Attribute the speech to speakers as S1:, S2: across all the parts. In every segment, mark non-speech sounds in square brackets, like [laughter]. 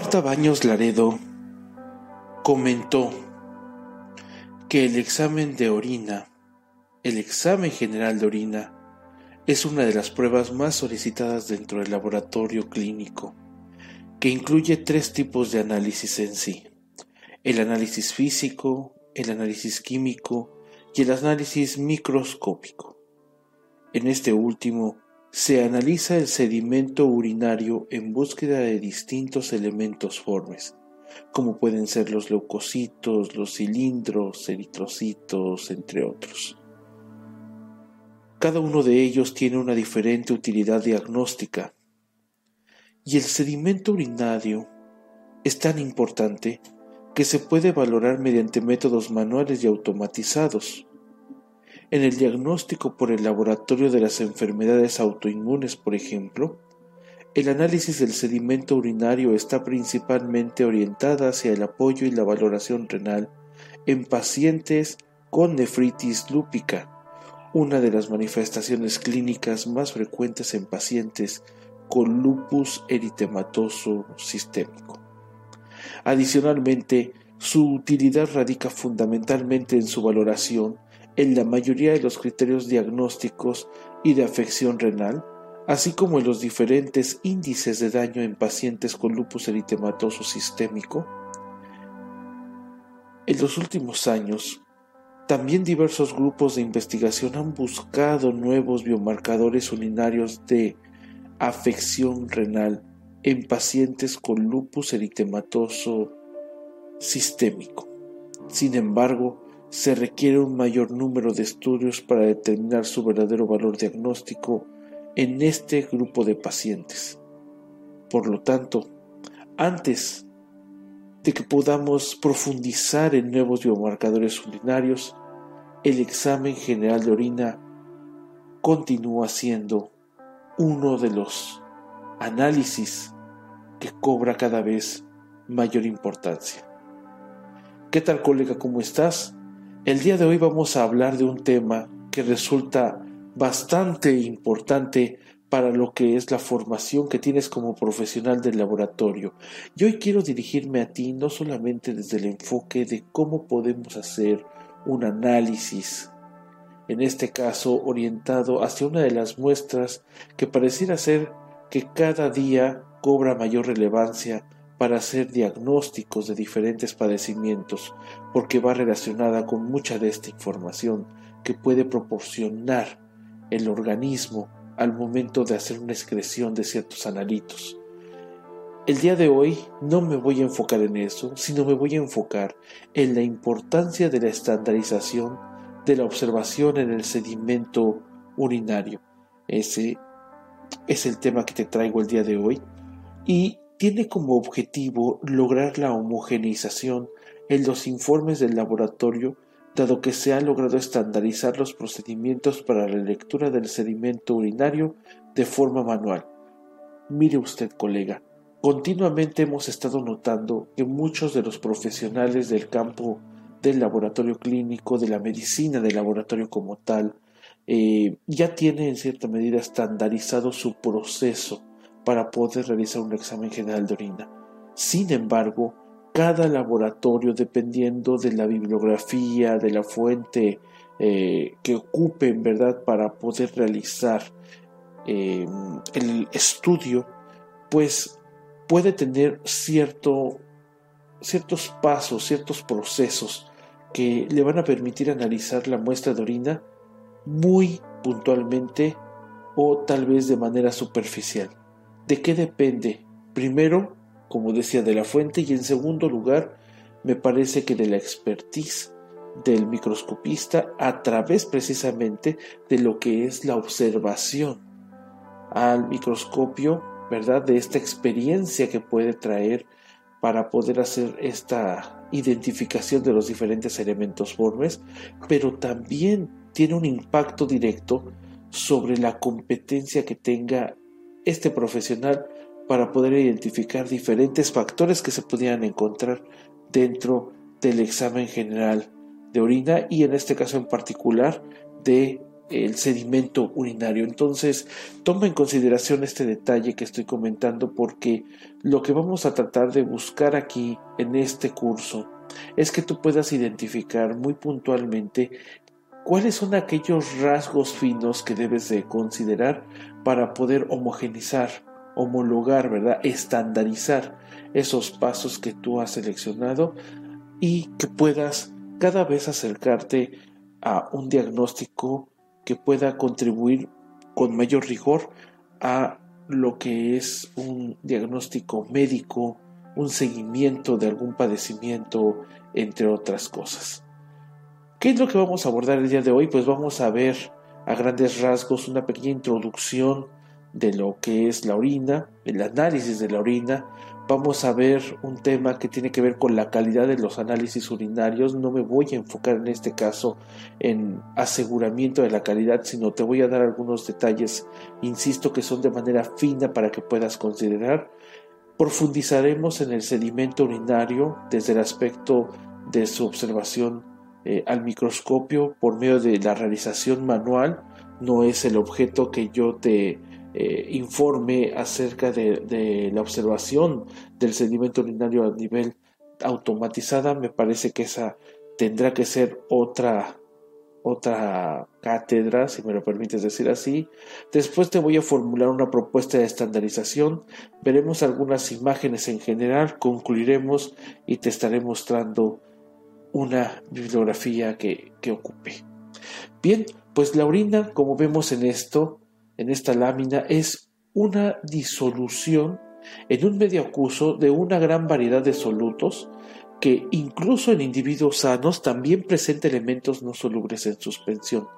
S1: Marta Baños Laredo comentó que el examen de orina, el examen general de orina, es una de las pruebas más solicitadas dentro del laboratorio clínico, que incluye tres tipos de análisis en sí, el análisis físico, el análisis químico y el análisis microscópico. En este último, se analiza el sedimento urinario en búsqueda de distintos elementos formes, como pueden ser los leucocitos, los cilindros, eritrocitos, entre otros. Cada uno de ellos tiene una diferente utilidad diagnóstica, y el sedimento urinario es tan importante que se puede valorar mediante métodos manuales y automatizados, en el diagnóstico por el laboratorio de las enfermedades autoinmunes, por ejemplo, el análisis del sedimento urinario está principalmente orientada hacia el apoyo y la valoración renal en pacientes con nefritis lúpica, una de las manifestaciones clínicas más frecuentes en pacientes con lupus eritematoso sistémico. Adicionalmente, su utilidad radica fundamentalmente en su valoración en la mayoría de los criterios diagnósticos y de afección renal, así como en los diferentes índices de daño en pacientes con lupus eritematoso sistémico. En los últimos años, también diversos grupos de investigación han buscado nuevos biomarcadores urinarios de afección renal en pacientes con lupus eritematoso sistémico. Sin embargo, se requiere un mayor número de estudios para determinar su verdadero valor diagnóstico en este grupo de pacientes. Por lo tanto, antes de que podamos profundizar en nuevos biomarcadores urinarios, el examen general de orina continúa siendo uno de los análisis que cobra cada vez mayor importancia. ¿Qué tal colega? ¿Cómo estás? El día de hoy vamos a hablar de un tema que resulta bastante importante para lo que es la formación que tienes como profesional del laboratorio. Y hoy quiero dirigirme a ti no solamente desde el enfoque de cómo podemos hacer un análisis, en este caso orientado hacia una de las muestras que pareciera ser que cada día cobra mayor relevancia para hacer diagnósticos de diferentes padecimientos, porque va relacionada con mucha de esta información que puede proporcionar el organismo al momento de hacer una excreción de ciertos analitos. El día de hoy no me voy a enfocar en eso, sino me voy a enfocar en la importancia de la estandarización de la observación en el sedimento urinario. Ese es el tema que te traigo el día de hoy y tiene como objetivo lograr la homogeneización en los informes del laboratorio, dado que se ha logrado estandarizar los procedimientos para la lectura del sedimento urinario de forma manual. Mire usted, colega, continuamente hemos estado notando que muchos de los profesionales del campo del laboratorio clínico, de la medicina del laboratorio como tal, eh, ya tienen en cierta medida estandarizado su proceso para poder realizar un examen general de orina. Sin embargo, cada laboratorio, dependiendo de la bibliografía, de la fuente eh, que ocupen, ¿verdad?, para poder realizar em, el estudio, pues puede tener cierto, ciertos pasos, ciertos procesos que le van a permitir analizar la muestra de orina muy puntualmente o tal vez de manera superficial. ¿De qué depende? Primero, como decía, de la fuente y en segundo lugar, me parece que de la expertise del microscopista a través precisamente de lo que es la observación al microscopio, ¿verdad? De esta experiencia que puede traer para poder hacer esta identificación de los diferentes elementos formes, pero también tiene un impacto directo sobre la competencia que tenga este profesional para poder identificar diferentes factores que se pudieran encontrar dentro del examen general de orina y en este caso en particular de el sedimento urinario. Entonces, toma en consideración este detalle que estoy comentando porque lo que vamos a tratar de buscar aquí en este curso es que tú puedas identificar muy puntualmente cuáles son aquellos rasgos finos que debes de considerar para poder homogenizar, homologar, ¿verdad? Estandarizar esos pasos que tú has seleccionado y que puedas cada vez acercarte a un diagnóstico que pueda contribuir con mayor rigor a lo que es un diagnóstico médico, un seguimiento de algún padecimiento, entre otras cosas. ¿Qué es lo que vamos a abordar el día de hoy? Pues vamos a ver a grandes rasgos una pequeña introducción de lo que es la orina, el análisis de la orina, vamos a ver un tema que tiene que ver con la calidad de los análisis urinarios. No me voy a enfocar en este caso en aseguramiento de la calidad, sino te voy a dar algunos detalles, insisto, que son de manera fina para que puedas considerar. Profundizaremos en el sedimento urinario desde el aspecto de su observación eh, al microscopio por medio de la realización manual. No es el objeto que yo te eh, informe acerca de, la observación del sedimento urinario a nivel automatizada, me parece que esa tendrá que ser otra otra cátedra, si me lo permites decir así. Después te voy a formular una propuesta de estandarización, veremos algunas imágenes en general, concluiremos y te estaré mostrando una bibliografía que, que ocupe. Bien, pues la orina, como vemos en esto, en esta lámina es una disolución en un medio acuoso de una gran variedad de solutos que incluso en individuos sanos también presenta elementos no solubles en suspensión.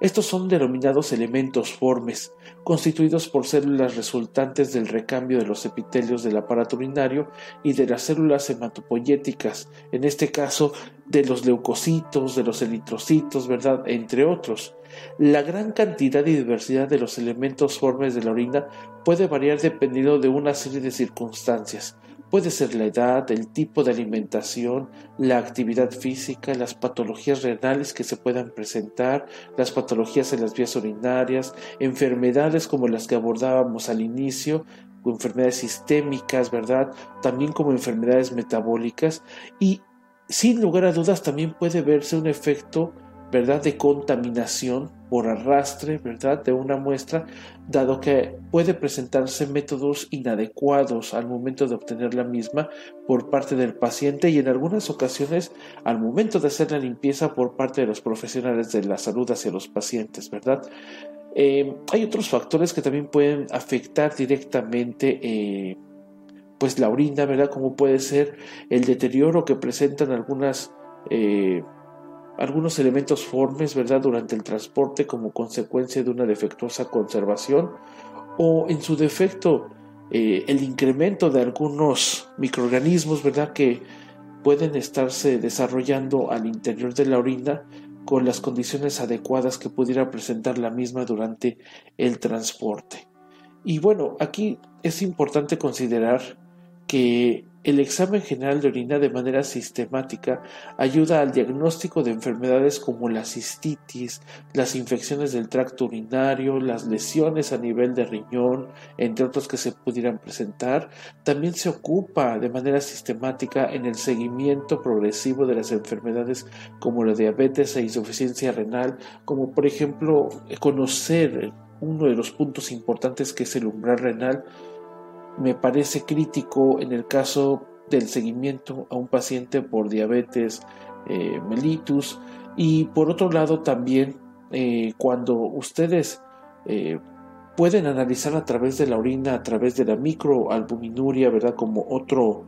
S1: Estos son denominados elementos formes, constituidos por células resultantes del recambio de los epitelios del aparato urinario y de las células hematopoyéticas, en este caso de los leucocitos, de los eritrocitos, ¿verdad? Entre otros. La gran cantidad y diversidad de los elementos formes de la orina puede variar dependiendo de una serie de circunstancias, Puede ser la edad, el tipo de alimentación, la actividad física, las patologías renales que se puedan presentar, las patologías en las vías urinarias, enfermedades como las que abordábamos al inicio, enfermedades sistémicas, ¿verdad? También como enfermedades metabólicas y sin lugar a dudas también puede verse un efecto ¿verdad? de contaminación por arrastre, ¿verdad? de una muestra, dado que puede presentarse métodos inadecuados al momento de obtener la misma por parte del paciente y en algunas ocasiones al momento de hacer la limpieza por parte de los profesionales de la salud hacia los pacientes, ¿verdad? Eh, hay otros factores que también pueden afectar directamente eh, pues la orina, ¿verdad? Como puede ser el deterioro que presentan algunas eh, algunos elementos formes, ¿verdad?, durante el transporte como consecuencia de una defectuosa conservación o en su defecto eh, el incremento de algunos microorganismos, ¿verdad?, que pueden estarse desarrollando al interior de la orina con las condiciones adecuadas que pudiera presentar la misma durante el transporte. Y bueno, aquí es importante considerar que el examen general de orina de manera sistemática ayuda al diagnóstico de enfermedades como la cistitis, las infecciones del tracto urinario, las lesiones a nivel de riñón, entre otros que se pudieran presentar. También se ocupa de manera sistemática en el seguimiento progresivo de las enfermedades como la diabetes e insuficiencia renal, como por ejemplo conocer uno de los puntos importantes que es el umbral renal me parece crítico en el caso del seguimiento a un paciente por diabetes eh, mellitus y por otro lado también eh, cuando ustedes eh, pueden analizar a través de la orina, a través de la microalbuminuria, ¿verdad? Como otro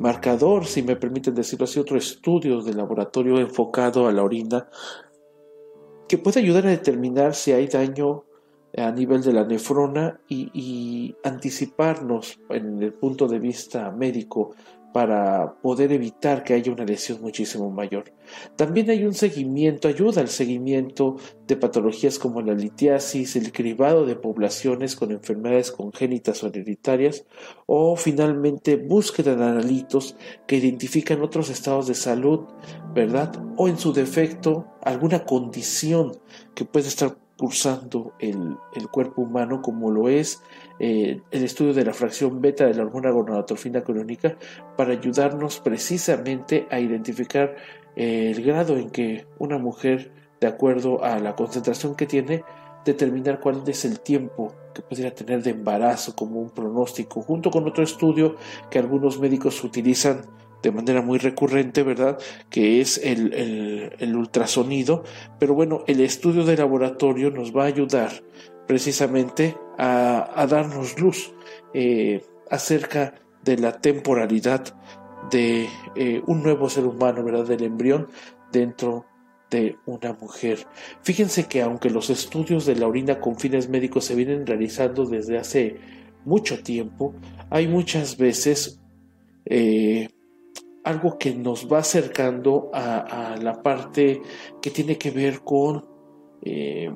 S1: marcador, si me permiten decirlo así, otro estudio de laboratorio enfocado a la orina, que puede ayudar a determinar si hay daño a nivel de la nefrona y, anticiparnos en el punto de vista médico para poder evitar que haya una lesión muchísimo mayor. También hay un seguimiento, ayuda al seguimiento de patologías como la litiasis, el cribado de poblaciones con enfermedades congénitas o hereditarias, o finalmente búsqueda de analitos que identifican otros estados de salud, ¿verdad? O en su defecto, alguna condición que puede estar cursando el, cuerpo humano, como lo es eh, el estudio de la fracción beta de la hormona gonadotrofina crónica, para ayudarnos precisamente a identificar eh, el grado en que una mujer, de acuerdo a la concentración que tiene, determinar cuál es el tiempo que pudiera tener de embarazo como un pronóstico, junto con otro estudio que algunos médicos utilizan de manera muy recurrente, ¿verdad? Que es el, ultrasonido. Pero bueno, el estudio de laboratorio nos va a ayudar precisamente a, darnos luz eh, acerca de la temporalidad de eh, un nuevo ser humano, ¿verdad? Del embrión dentro de una mujer. Fíjense que aunque los estudios de la orina con fines médicos se vienen realizando desde hace mucho tiempo, hay muchas veces eh, algo que nos va acercando a, la parte que tiene que ver con eh,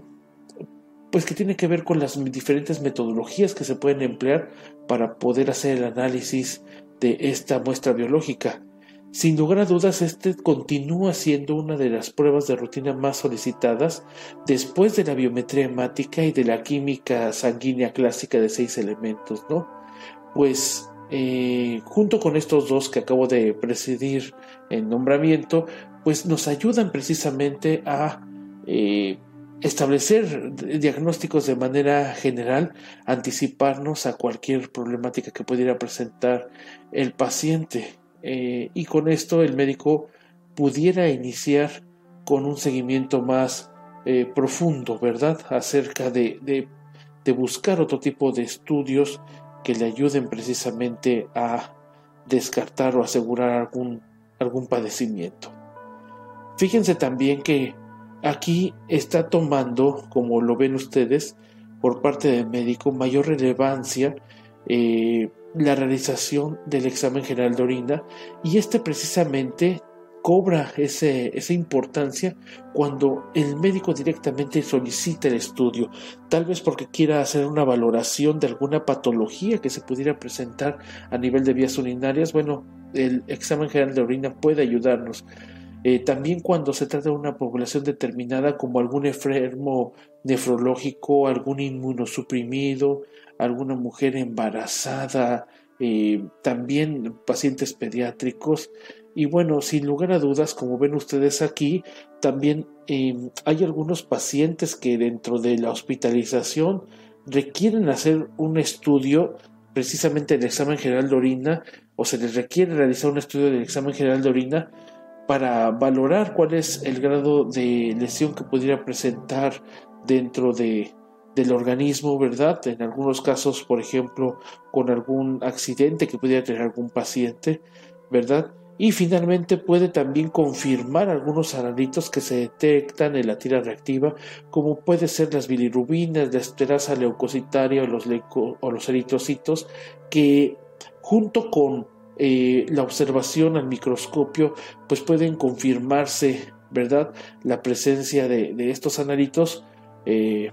S1: pues que tiene que ver con las diferentes metodologías que se pueden emplear para poder hacer el análisis de esta muestra biológica. Sin lugar a dudas, este continúa siendo una de las pruebas de rutina más solicitadas después de la biometría hemática y de la química sanguínea clásica de seis elementos, ¿no? Pues eh, junto con estos dos que acabo de presidir en nombramiento, pues nos ayudan precisamente a eh, establecer diagnósticos de manera general, anticiparnos a cualquier problemática que pudiera presentar el paciente eh, y con esto el médico pudiera iniciar con un seguimiento más profundo, ¿verdad? Acerca de, de buscar otro tipo de estudios que le ayuden precisamente a descartar o asegurar algún, algún padecimiento. Fíjense también que aquí está tomando, como lo ven ustedes, por parte del médico, mayor relevancia eh, la realización del examen general de orina y este precisamente cobra ese, esa importancia cuando el médico directamente solicita el estudio, tal vez porque quiera hacer una valoración de alguna patología que se pudiera presentar a nivel de vías urinarias. Bueno, el examen general de orina puede ayudarnos. Eh, también cuando se trata de una población determinada como algún enfermo nefrológico, algún inmunosuprimido, alguna mujer embarazada, eh, también pacientes pediátricos, y bueno, sin lugar a dudas, como ven ustedes aquí, también em, hay algunos pacientes que dentro de la hospitalización requieren hacer un estudio, precisamente el examen general de orina, o se les requiere realizar un estudio del examen general de orina para valorar cuál es el grado de lesión que pudiera presentar dentro de, del organismo, ¿verdad? En algunos casos, por ejemplo, con algún accidente que pudiera tener algún paciente, ¿verdad? y finalmente puede también confirmar algunos analitos que se detectan en la tira reactiva, como puede ser las bilirubinas, la esterasa leucocitaria o los, o los eritrocitos, que junto con eh, la observación al microscopio, pues pueden confirmarse, ¿verdad?, la presencia de, estos analitos. Eh,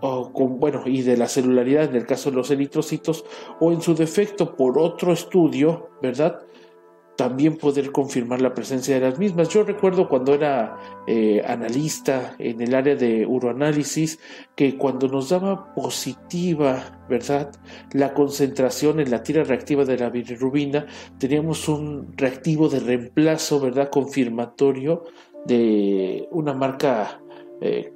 S1: o con, bueno, y de la celularidad en el caso de los eritrocitos, o en su defecto por otro estudio, ¿verdad? también poder confirmar la presencia de las mismas. Yo recuerdo cuando era eh, analista en el área de uroanálisis que cuando nos daba positiva, ¿verdad? La concentración en la tira reactiva de la bilirrubina, teníamos un reactivo de reemplazo, ¿verdad? Confirmatorio de una marca eh,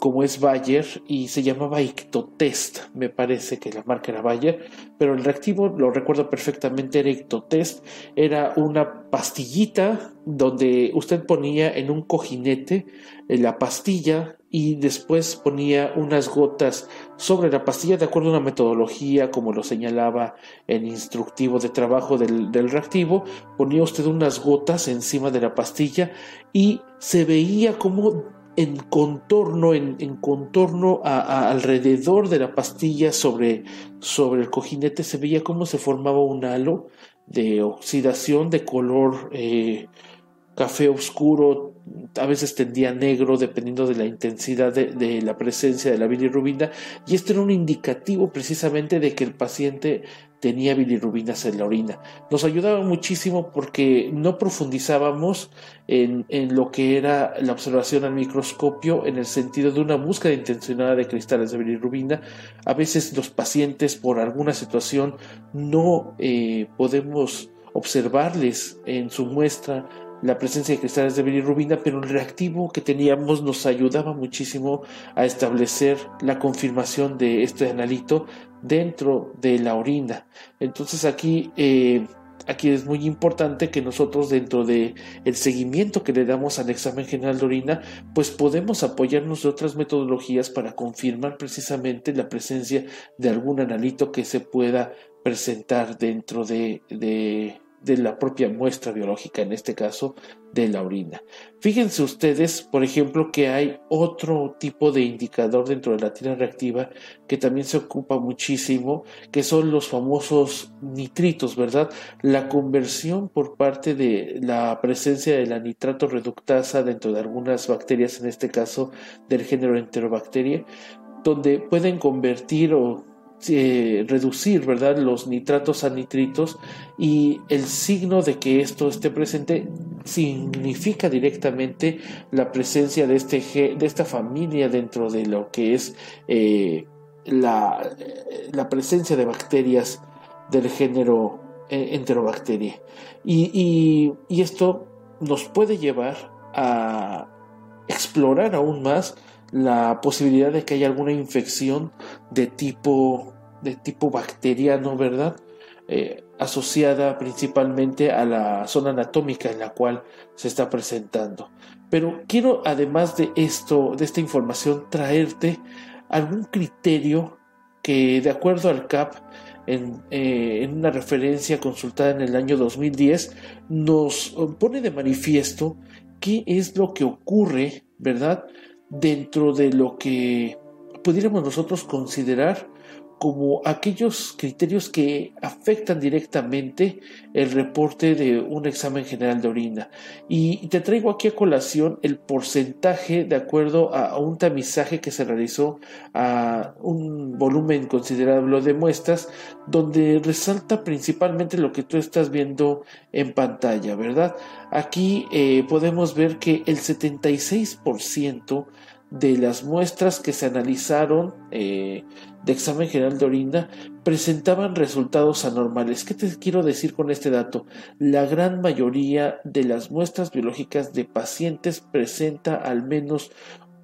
S1: como es Bayer y se llamaba Ictotest, me parece que la marca era Bayer, pero el reactivo lo recuerdo perfectamente, era Ictotest, era una pastillita donde usted ponía en un cojinete eh, la pastilla y después ponía unas gotas sobre la pastilla de acuerdo a una metodología como lo señalaba el instructivo de trabajo del, del reactivo, ponía usted unas gotas encima de la pastilla y se veía como en contorno, en, contorno a, alrededor de la pastilla sobre, sobre el cojinete se veía cómo se formaba un halo de oxidación de color eh, café oscuro, a veces tendía negro dependiendo de la intensidad de, la presencia de la bilirrubina. Y esto era un indicativo precisamente de que el paciente tenía bilirrubinas en la orina. Nos ayudaba muchísimo porque no profundizábamos en, lo que era la observación al microscopio en el sentido de una búsqueda intencionada de cristales de bilirrubina. A veces los pacientes por alguna situación no eh, podemos observarles en su muestra la presencia de cristales de bilirrubina, pero el reactivo que teníamos nos ayudaba muchísimo a establecer la confirmación de este analito dentro de la orina. Entonces aquí, eh, aquí es muy importante que nosotros dentro de seguimiento que le damos al examen general de orina, pues podemos apoyarnos de otras metodologías para confirmar precisamente la presencia de algún analito que se pueda presentar dentro de, de de la propia muestra biológica, en este caso de la orina. Fíjense ustedes, por ejemplo, que hay otro tipo de indicador dentro de la tira reactiva que también se ocupa muchísimo, que son los famosos nitritos, ¿verdad? La conversión por parte de la presencia de la nitrato reductasa dentro de algunas bacterias, en este caso del género Enterobacteria, donde pueden convertir o eh, reducir ¿verdad? los nitratos a nitritos y el signo de que esto esté presente significa directamente la presencia de, este, de esta familia dentro de lo que es eh, la, la, presencia de bacterias del género eh, enterobacteria. Y, y esto nos puede llevar a explorar aún más la posibilidad de que haya alguna infección de tipo de tipo bacteriano, ¿verdad? Eh, asociada principalmente a la zona anatómica en la cual se está presentando. Pero quiero, además de esto, de esta información, traerte algún criterio que, de acuerdo al CAP, en, eh, en, una referencia consultada en el año 2010, nos pone de manifiesto qué es lo que ocurre, ¿verdad?, dentro de lo que pudiéramos nosotros considerar como aquellos criterios que afectan directamente el reporte de un examen general de orina. Y te traigo aquí a colación el porcentaje de acuerdo a, un tamizaje que se realizó a un volumen considerable de muestras, donde resalta principalmente lo que tú estás viendo en pantalla, ¿verdad? Aquí eh, podemos ver que el 76% de las muestras que se analizaron eh, de examen general de orina presentaban resultados anormales. ¿Qué te quiero decir con este dato? La gran mayoría de las muestras biológicas de pacientes presenta al menos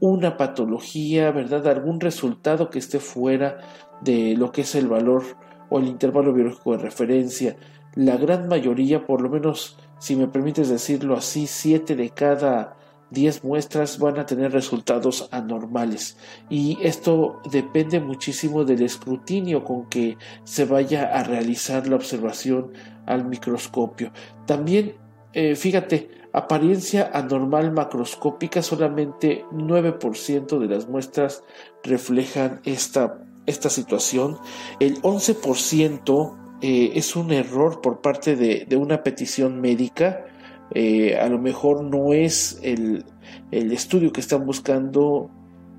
S1: una patología, ¿verdad? Algún resultado que esté fuera de lo que es el valor o el intervalo biológico de referencia. La gran mayoría, por lo menos, si me permites decirlo así, siete de cada 10 muestras van a tener resultados anormales y esto depende muchísimo del escrutinio con que se vaya a realizar la observación al microscopio. También, eh, fíjate, apariencia anormal macroscópica, solamente 9% de las muestras reflejan esta, esta situación. El 11% eh, es un error por parte de, de una petición médica eh, a lo mejor no es el, estudio que están buscando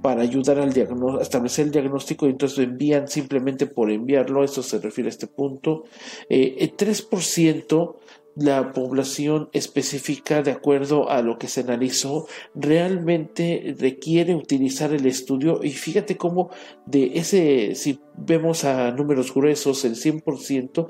S1: para ayudar al a establecer el diagnóstico y entonces lo envían simplemente por enviarlo, esto se refiere a este punto. Eh, el 3% la población específica de acuerdo a lo que se analizó realmente requiere utilizar el estudio y fíjate cómo de ese si vemos a números gruesos el 100%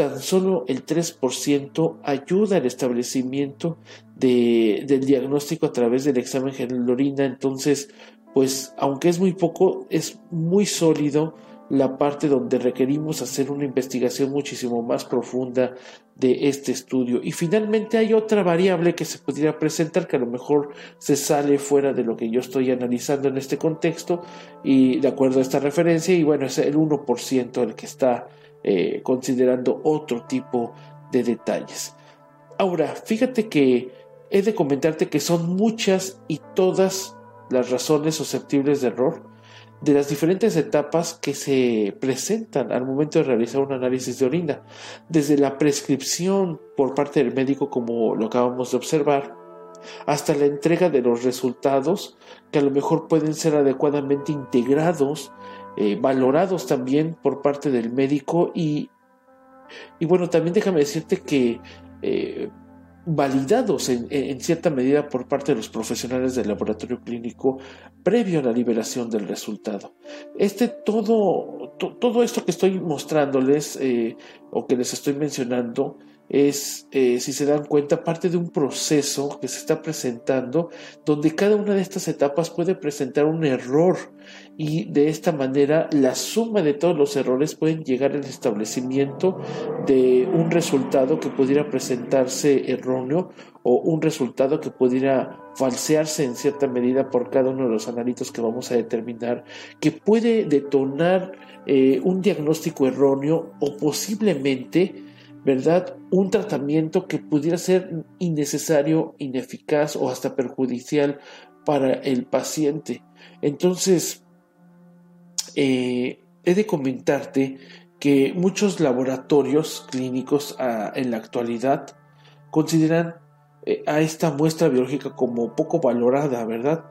S1: tan solo el 3% ayuda al establecimiento de, del diagnóstico a través del examen general orina. Entonces, pues aunque es muy poco, es muy sólido la parte donde requerimos hacer una investigación muchísimo más profunda de este estudio. Y finalmente hay otra variable que se podría presentar que a lo mejor se sale fuera de lo que yo estoy analizando en este contexto y de acuerdo a esta referencia y bueno, es el 1% el que está eh, considerando otro tipo de detalles. Ahora, fíjate que he de comentarte que son muchas y todas las razones susceptibles de error. de las diferentes etapas que se presentan al momento de realizar un análisis de orina, desde la prescripción por parte del médico como lo acabamos de observar, hasta la entrega de los resultados que a lo mejor pueden ser adecuadamente integrados, eh, valorados también por parte del médico y, y bueno, también déjame decirte que eh, validados en, cierta medida por parte de los profesionales del laboratorio clínico previo a la liberación del resultado. Este todo, todo esto que estoy mostrándoles eh, o que les estoy mencionando es, eh, si se dan cuenta, parte de un proceso que se está presentando donde cada una de estas etapas puede presentar un error y de esta manera la suma de todos los errores pueden llegar al establecimiento de un resultado que pudiera presentarse erróneo o un resultado que pudiera falsearse en cierta medida por cada uno de los analitos que vamos a determinar, que puede detonar eh, un diagnóstico erróneo o posiblemente ¿verdad? Un tratamiento que pudiera ser innecesario, ineficaz o hasta perjudicial para el paciente. Entonces, eh, he de comentarte que muchos laboratorios clínicos ah, en la actualidad consideran eh, a esta muestra biológica como poco valorada, ¿verdad?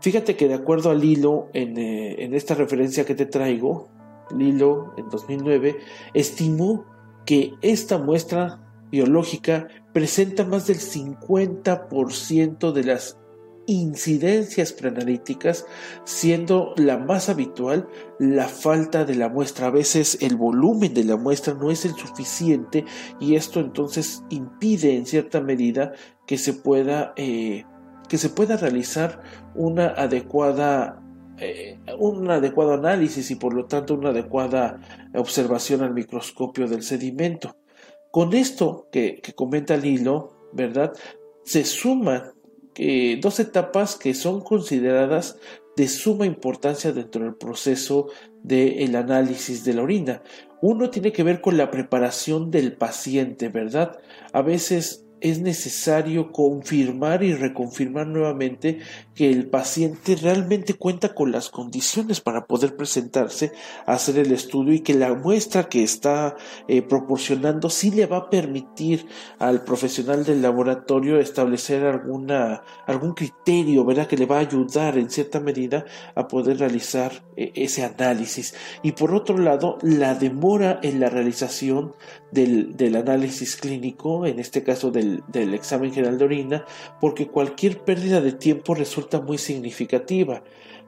S1: Fíjate que de acuerdo al hilo en, eh, en esta referencia que te traigo, Lilo en 2009 estimó que esta muestra biológica presenta más del 50% de las incidencias preanalíticas, siendo la más habitual la falta de la muestra. A veces el volumen de la muestra no es el suficiente y esto entonces impide en cierta medida que se pueda, eh, que se pueda realizar una adecuada eh, un adecuado análisis y por lo tanto una adecuada observación al microscopio del sedimento. Con esto que, comenta el hilo, ¿verdad? Se suman dos etapas que son consideradas de suma importancia dentro del proceso del análisis de la orina. Uno tiene que ver con la preparación del paciente, ¿verdad? A veces es necesario confirmar y reconfirmar nuevamente que el paciente realmente cuenta con las condiciones para poder presentarse a hacer el estudio y que la muestra que está eh, proporcionando sí le va a permitir al profesional del laboratorio establecer alguna, algún criterio, ¿verdad? Que le va a ayudar en cierta medida a poder realizar eh, ese análisis. Y por otro lado, la demora en la realización del, del análisis clínico, en este caso del del, examen general de orina porque cualquier pérdida de tiempo resulta muy significativa.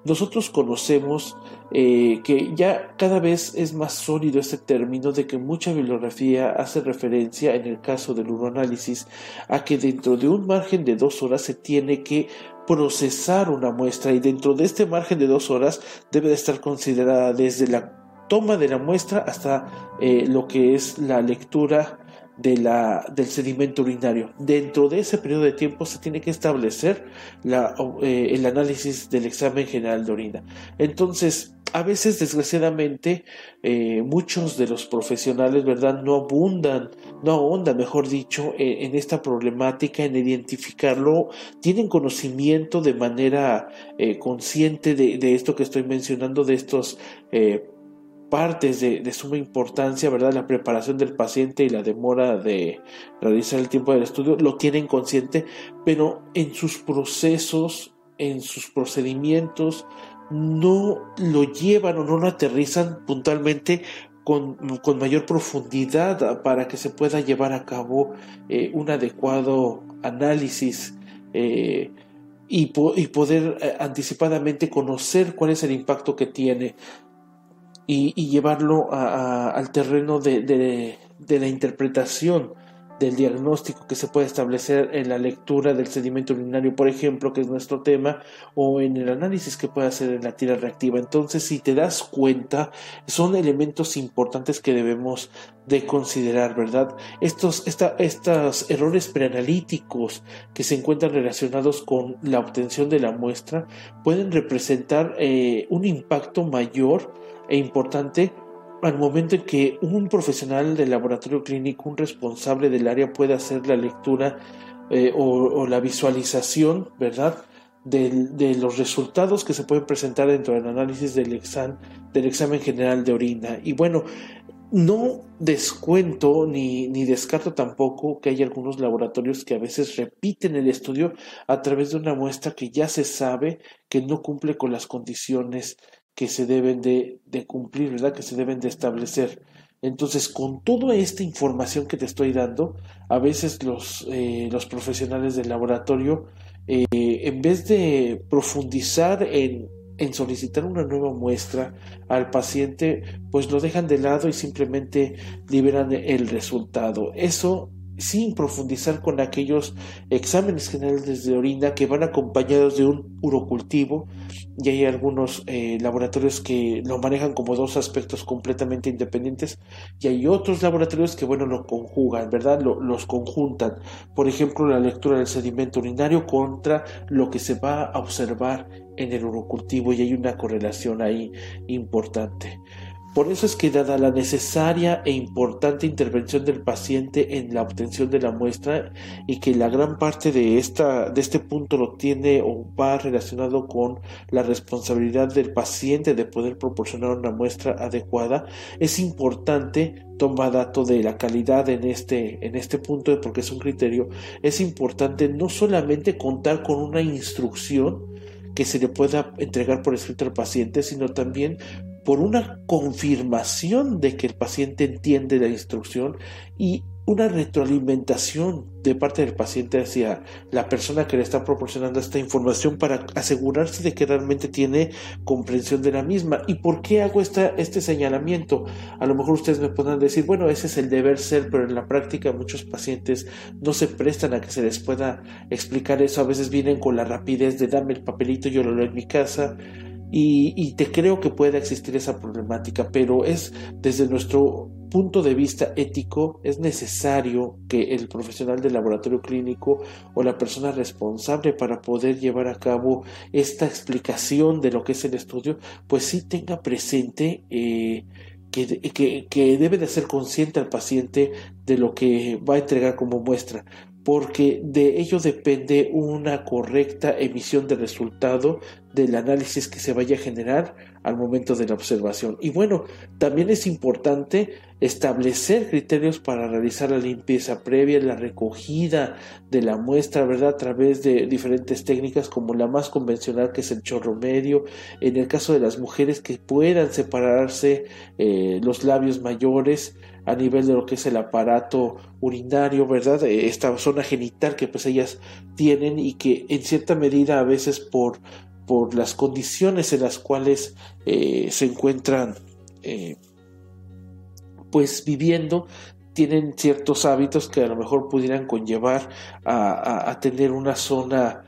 S1: Nosotros conocemos eh, que ya cada vez es más sólido este término de que mucha bibliografía hace referencia, en el caso del uroanálisis, a que dentro de un margen de dos horas se tiene que procesar una muestra y dentro de este margen de dos horas debe de estar considerada desde la toma de la muestra hasta eh, lo que es la lectura de la, del sedimento urinario. Dentro de ese periodo de tiempo se tiene que establecer la, eh, el análisis del examen general de orina. Entonces, a veces, desgraciadamente, eh, muchos de los profesionales, ¿verdad?, no abundan, no ahondan, mejor dicho, eh, en esta problemática, en identificarlo, tienen conocimiento de manera consciente de, de, esto que estoy mencionando, de estos partes de, suma importancia, ¿verdad? La preparación del paciente y la demora de realizar el tiempo del estudio lo tienen consciente, pero en sus procesos, en sus procedimientos, no lo llevan o no lo aterrizan puntualmente con, mayor profundidad para que se pueda llevar a cabo eh, un adecuado análisis. Eh, y, y, poder eh, anticipadamente conocer cuál es el impacto que tiene y, llevarlo al terreno de, la interpretación del diagnóstico que se puede establecer en la lectura del sedimento urinario, por ejemplo, que es nuestro tema, o en el análisis que puede hacer en la tira reactiva. Entonces, si te das cuenta, son elementos importantes que debemos de considerar, ¿verdad? Estos, estos errores preanalíticos que se encuentran relacionados con la obtención de la muestra pueden representar eh, un impacto mayor e importante al momento en que un profesional del laboratorio clínico, un responsable del área pueda hacer la lectura eh, o, la visualización, ¿verdad? de, los resultados que se pueden presentar dentro del análisis del, del examen general de orina. Y bueno, no descuento ni, ni, descarto tampoco que hay algunos laboratorios que a veces repiten el estudio a través de una muestra que ya se sabe que no cumple con las condiciones que se deben de, cumplir, ¿verdad? Que se deben de establecer. Entonces, con toda esta información que te estoy dando, a veces los, eh, profesionales del laboratorio, eh, en vez de profundizar en solicitar una nueva muestra al paciente, pues lo dejan de lado y simplemente liberan el resultado. Eso sin profundizar con aquellos exámenes generales de orina que van acompañados de un urocultivo y hay algunos eh, laboratorios que lo manejan como dos aspectos completamente independientes y hay otros laboratorios que bueno lo conjugan, ¿verdad? los conjuntan. Por ejemplo, la lectura del sedimento urinario contra lo que se va a observar en el urocultivo y hay una correlación ahí importante. Por eso es que dada la necesaria e importante intervención del paciente en la obtención de la muestra y que la gran parte de, esta, de este punto lo tiene o va relacionado con la responsabilidad del paciente de poder proporcionar una muestra adecuada, es importante tomar dato de la calidad en este, en este punto porque es un criterio, es importante no solamente contar con una instrucción, que se le pueda entregar por escrito al paciente, sino también por una confirmación de que el paciente entiende la instrucción y una retroalimentación de parte del paciente hacia la persona que le está proporcionando esta información para asegurarse de que realmente tiene comprensión de la misma. ¿Y por qué hago esta, este señalamiento? A lo mejor ustedes me podrán decir, bueno, ese es el deber ser, pero en la práctica muchos pacientes no se prestan a que se les pueda explicar eso. A veces vienen con la rapidez de dame el papelito, yo lo leo en mi casa y, te creo que pueda existir esa problemática, pero es desde nuestro punto de vista ético, es necesario que el profesional del laboratorio clínico o la persona responsable para poder llevar a cabo esta explicación de lo que es el estudio, pues sí tenga presente eh, que, que, que, debe de ser consciente al paciente de lo que va a entregar como muestra porque de ello depende una correcta emisión de resultado del análisis que se vaya a generar al momento de la observación. Y bueno, también es importante establecer criterios para realizar la limpieza previa, la recogida de la muestra, ¿verdad? A través de diferentes técnicas como la más convencional que es el chorro medio. En el caso de las mujeres que puedan separarse eh, los labios mayores, a nivel de lo que es el aparato urinario, ¿verdad? Eh, esta zona genital que pues ellas tienen y que en cierta medida a veces por, por las condiciones en las cuales eh, se encuentran eh, pues viviendo tienen ciertos hábitos que a lo mejor pudieran conllevar a, tener una zona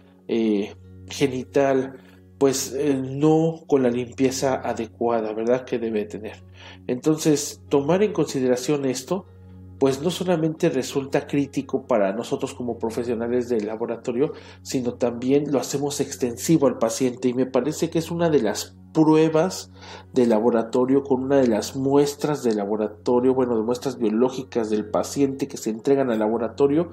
S1: genital pues eh, no con la limpieza adecuada, ¿verdad? Que debe tener. Entonces, tomar en consideración esto, pues no solamente resulta crítico para nosotros como profesionales del laboratorio, sino también lo hacemos extensivo al paciente y me parece que es una de las pruebas de laboratorio con una de las muestras de laboratorio, bueno, de muestras biológicas del paciente que se entregan al laboratorio,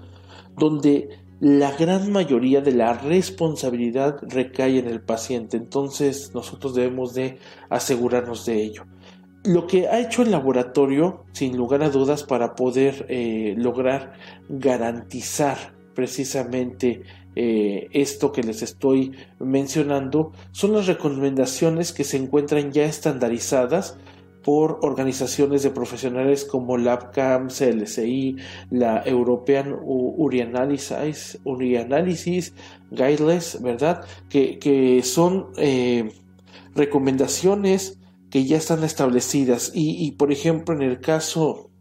S1: donde la gran mayoría de la responsabilidad recae en el paciente, entonces nosotros debemos de asegurarnos de ello. Lo que ha hecho el laboratorio, sin lugar a dudas, para poder eh, lograr garantizar precisamente eh, esto que les estoy mencionando, son las recomendaciones que se encuentran ya estandarizadas por organizaciones de profesionales como LabCam, CLSI, la European Urianalysis, Urianalysis Guidelines, ¿verdad? Que, son eh, recomendaciones que ya están establecidas y, por ejemplo en el caso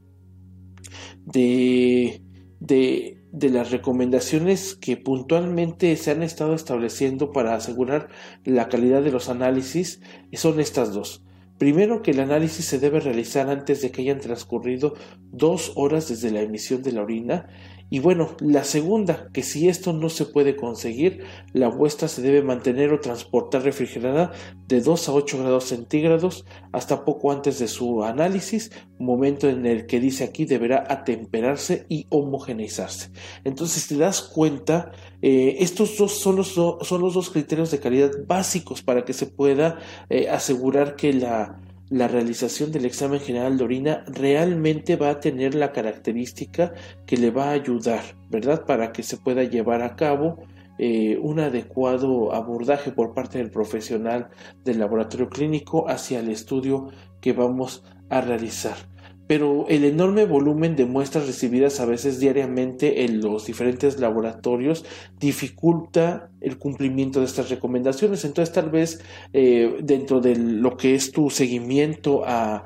S1: de, de, de las recomendaciones que puntualmente se han estado estableciendo para asegurar la calidad de los análisis son estas dos. Primero que el análisis se debe realizar antes de que hayan transcurrido dos horas desde la emisión de la orina Y bueno, la segunda, que si esto no se puede conseguir, la muestra se debe mantener o transportar refrigerada de 2 a 8 grados centígrados hasta poco antes de su análisis, momento en el que dice aquí deberá atemperarse y homogeneizarse. Entonces, si te das cuenta, eh, estos dos son los, son los dos criterios de calidad básicos para que se pueda eh, asegurar que la la realización del examen general de orina realmente va a tener la característica que le va a ayudar, ¿verdad? Para que se pueda llevar a cabo eh, un adecuado abordaje por parte del profesional del laboratorio clínico hacia el estudio que vamos a realizar pero el enorme volumen de muestras recibidas a veces diariamente en los diferentes laboratorios dificulta el cumplimiento de estas recomendaciones. Entonces tal vez eh, dentro de lo que es tu seguimiento a,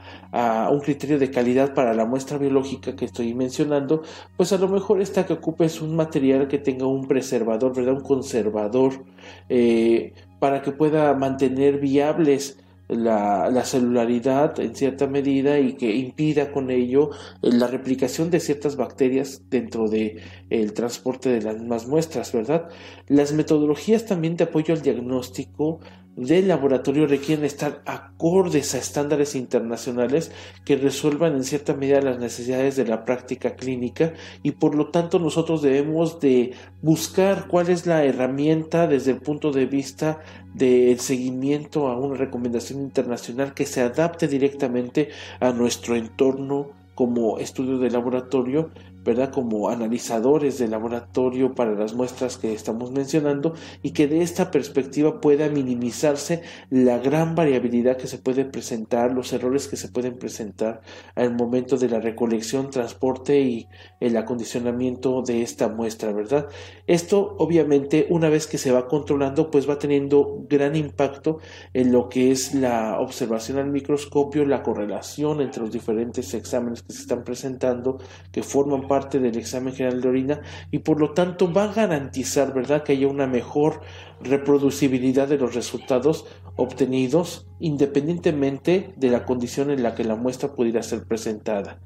S1: un criterio de calidad para la muestra biológica que estoy mencionando, pues a lo mejor está que ocupes un material que tenga un preservador, ¿verdad? Un conservador eh, para que pueda mantener viables la, celularidad en cierta medida y que impida con ello eh, la replicación de ciertas bacterias dentro de el transporte de las mismas muestras, ¿verdad? Las metodologías también de apoyo al diagnóstico del laboratorio requieren estar acordes a estándares internacionales que resuelvan en cierta medida las necesidades de la práctica clínica y por lo tanto nosotros debemos de buscar cuál es la herramienta desde el punto de vista del seguimiento a una recomendación internacional que se adapte directamente a nuestro entorno como estudio de laboratorio ¿verdad? Como analizadores de laboratorio para las muestras que estamos mencionando y que de esta perspectiva pueda minimizarse la gran variabilidad que se puede presentar, los errores que se pueden presentar al momento de la recolección, transporte y el acondicionamiento de esta muestra, ¿verdad? Esto obviamente una vez que se va controlando pues va teniendo gran impacto en lo que es la observación al microscopio, la correlación entre los diferentes exámenes que se están presentando que forman parte del examen general de orina y por lo tanto va a garantizar, ¿verdad?, que haya una mejor reproducibilidad de los resultados obtenidos independientemente de la condición en la que la muestra pudiera ser presentada.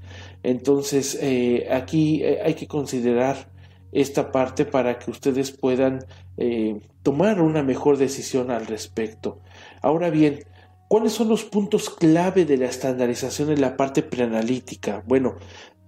S1: Entonces, eh, aquí eh, hay que considerar esta parte para que ustedes puedan eh, tomar una mejor decisión al respecto. Ahora bien, ¿cuáles son los puntos clave de la estandarización en la parte preanalítica? Bueno,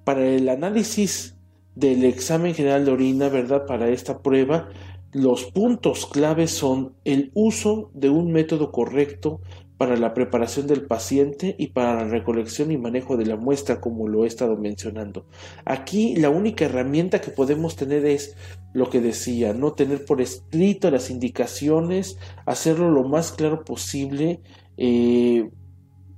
S1: para el análisis del examen general de orina, ¿verdad? Para esta prueba, los puntos claves son el uso de un método correcto para la preparación del paciente y para la recolección y manejo de la muestra, como lo he estado mencionando. Aquí la única herramienta que podemos tener es lo que decía, no tener por escrito las indicaciones, hacerlo lo más claro posible, eh,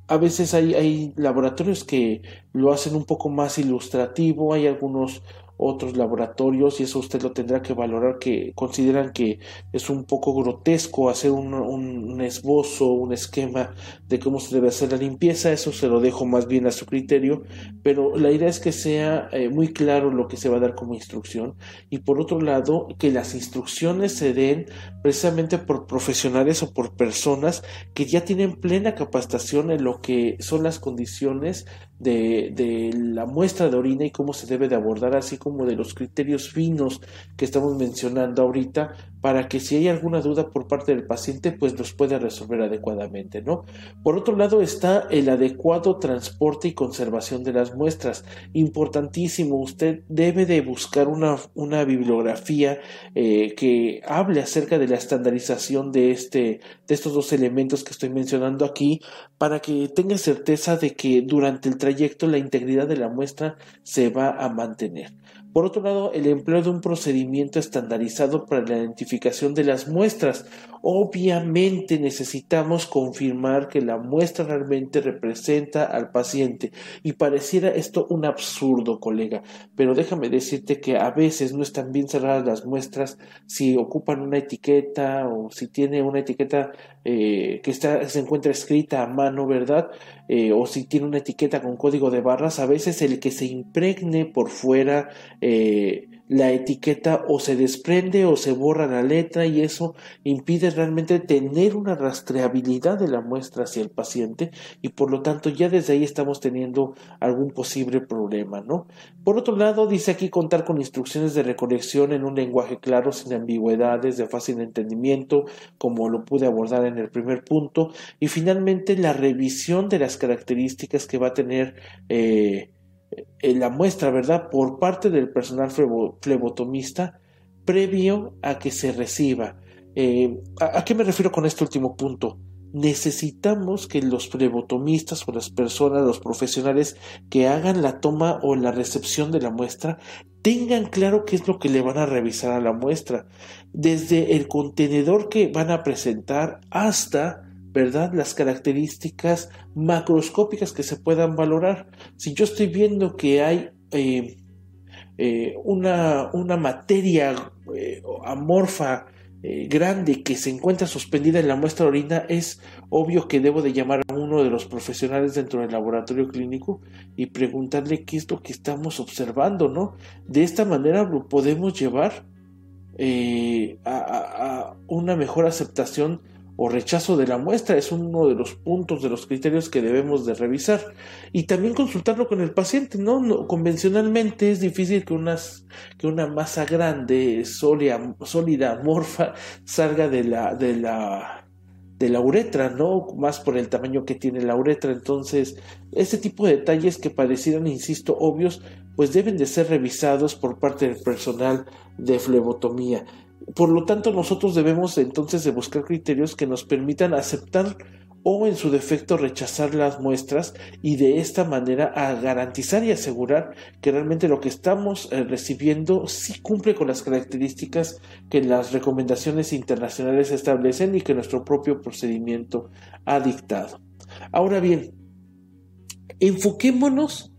S1: a veces hay, hay, laboratorios que lo hacen un poco más ilustrativo, hay algunos otros laboratorios y eso usted lo tendrá que valorar que consideran que es un poco grotesco hacer un, esbozo, un esquema de cómo se debe hacer la limpieza, eso se lo dejo más bien a su criterio, pero la idea es que sea eh, muy claro lo que se va a dar como instrucción. Y por otro lado que las instrucciones se den precisamente por profesionales o por personas que ya tienen plena capacitación en lo que son las condiciones de, de la muestra de orina y cómo se debe de abordar así como como de los criterios finos que estamos mencionando ahorita para que si hay alguna duda por parte del paciente pues los pueda resolver adecuadamente, ¿no? Por otro lado está el adecuado transporte y conservación de las muestras, importantísimo, usted debe de buscar una, una bibliografía eh, que hable acerca de la estandarización de, este, de estos dos elementos que estoy mencionando aquí para que tenga certeza de que durante el trayecto la integridad de la muestra se va a mantener. Por otro lado, el empleo de un procedimiento estandarizado para la identificación de las muestras. Obviamente necesitamos confirmar que la muestra realmente representa al paciente y pareciera esto un absurdo, colega, pero déjame decirte que a veces no están bien cerradas las muestras si ocupan una etiqueta o si tiene una etiqueta eh, que está, se encuentra escrita a mano, ¿verdad? Eh, o si tiene una etiqueta con código de barras, a veces el que se impregne por fuera eh, la etiqueta o se desprende o se borra la letra y eso impide realmente tener una rastreabilidad de la muestra hacia el paciente y por lo tanto ya desde ahí estamos teniendo algún posible problema, ¿no? Por otro lado, dice aquí contar con instrucciones de recolección en un lenguaje claro, sin ambigüedades, de fácil entendimiento, como lo pude abordar en el primer punto, y finalmente la revisión de las características que va a tener eh, la muestra, ¿verdad? Por parte del personal flebotomista previo a que se reciba. Eh, ¿a, qué me refiero con este último punto? Necesitamos que los flebotomistas o las personas, los profesionales que hagan la toma o la recepción de la muestra tengan claro qué es lo que le van a revisar a la muestra, desde el contenedor que van a presentar hasta ¿verdad? Las características macroscópicas que se puedan valorar. Si yo estoy viendo que hay eh, eh, una, una, materia eh, amorfa grande que se encuentra suspendida en la muestra de orina, es obvio que debo de llamar a uno de los profesionales dentro del laboratorio clínico y preguntarle qué es lo que estamos observando, ¿no? De esta manera lo podemos llevar a, una mejor aceptación o rechazo de la muestra es uno de los puntos de los criterios que debemos de revisar y también consultarlo con el paciente no, convencionalmente es difícil que que una masa grande sólida, sólida amorfa salga de la de la de la uretra, ¿no? Más por el tamaño que tiene la uretra. Entonces, este tipo de detalles que parecieran, insisto, obvios, pues deben de ser revisados por parte del personal de flebotomía. Por lo tanto, nosotros debemos entonces de buscar criterios que nos permitan aceptar o en su defecto rechazar las muestras y de esta manera a garantizar y asegurar que realmente lo que estamos eh, recibiendo sí cumple con las características que las recomendaciones internacionales establecen y que nuestro propio procedimiento ha dictado. Ahora bien, enfoquémonos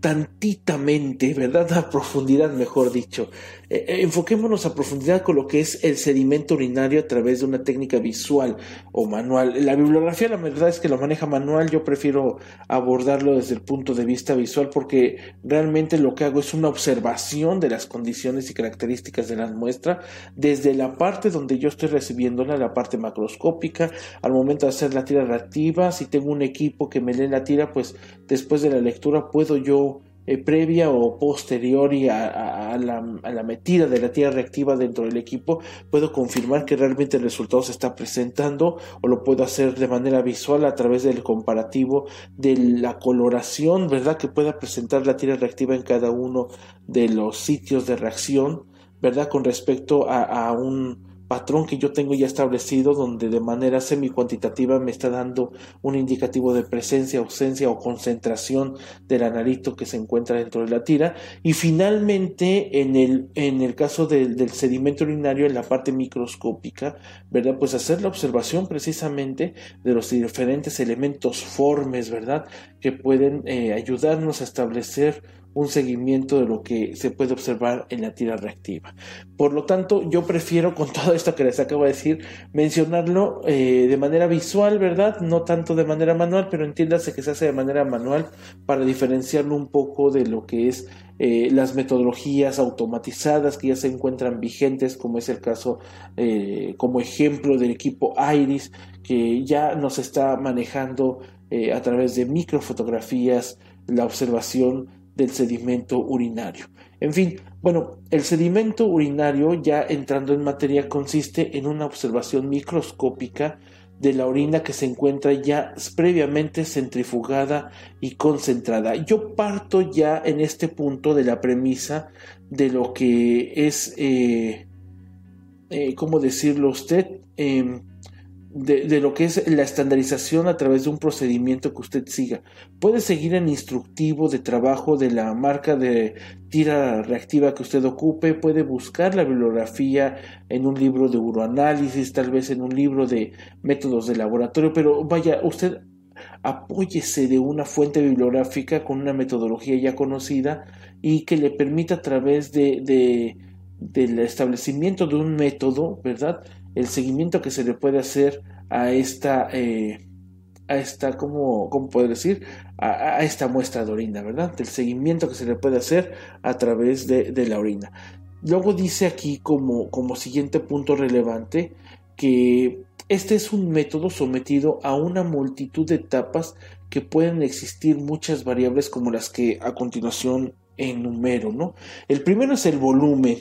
S1: tantitamente, ¿verdad? A profundidad, mejor dicho. Eh, eh, enfoquémonos a profundidad con lo que es el sedimento urinario a través de una técnica visual o manual. La bibliografía, la verdad es que lo maneja manual, yo prefiero abordarlo desde el punto de vista visual porque realmente lo que hago es una observación de las condiciones y características de la muestra desde la parte donde yo estoy recibiéndola, la parte macroscópica, al momento de hacer la tira reactiva, si tengo un equipo que me lee la tira, pues después de la lectura puedo yo eh, previa o posterior a, a, la, a, la, metida de la tierra reactiva dentro del equipo, puedo confirmar que realmente el resultado se está presentando o lo puedo hacer de manera visual a través del comparativo de la coloración, ¿verdad? Que pueda presentar la tierra reactiva en cada uno de los sitios de reacción, ¿verdad? Con respecto a, a un patrón que yo tengo ya establecido donde de manera semi cuantitativa me está dando un indicativo de presencia, ausencia o concentración del analito que se encuentra dentro de la tira y finalmente en el, en el caso del sedimento urinario en la parte microscópica, ¿verdad? Pues hacer la observación precisamente de los diferentes elementos formes, ¿verdad? Que pueden eh, ayudarnos a establecer un seguimiento de lo que se puede observar en la tira reactiva. Por lo tanto, yo prefiero con todo esto que les acabo de decir, mencionarlo eh, de manera visual, ¿verdad? No tanto de manera manual, pero entiéndase que se hace de manera manual para diferenciarlo un poco de lo que es eh, las metodologías automatizadas que ya se encuentran vigentes, como es el caso eh, como ejemplo del equipo Iris, que ya nos está manejando a través de microfotografías la observación del sedimento urinario. En fin, bueno, el sedimento urinario, ya entrando en materia, consiste en una observación microscópica de la orina que se encuentra ya previamente centrifugada y concentrada. Yo parto ya en este punto de la premisa de lo que es, eh, eh, ¿cómo decirlo usted? Em, de, lo que es la estandarización a través de un procedimiento que usted siga. Puede seguir el instructivo de trabajo de la marca de tira reactiva que usted ocupe, puede buscar la bibliografía en un libro de uroanálisis, tal vez en un libro de métodos de laboratorio, pero vaya, usted apóyese de una fuente bibliográfica con una metodología ya conocida y que le permita a través de, de del establecimiento de un método, ¿verdad? El seguimiento que se le puede hacer a esta, eh, a esta, ¿cómo, cómo poder decir? A, esta muestra de orina, ¿verdad? Del seguimiento que se le puede hacer a través de, de la orina. Luego dice aquí como, como siguiente punto relevante que este es un método sometido a una multitud de etapas que pueden existir muchas variables como las que a continuación enumero, ¿no? El primero es el volumen.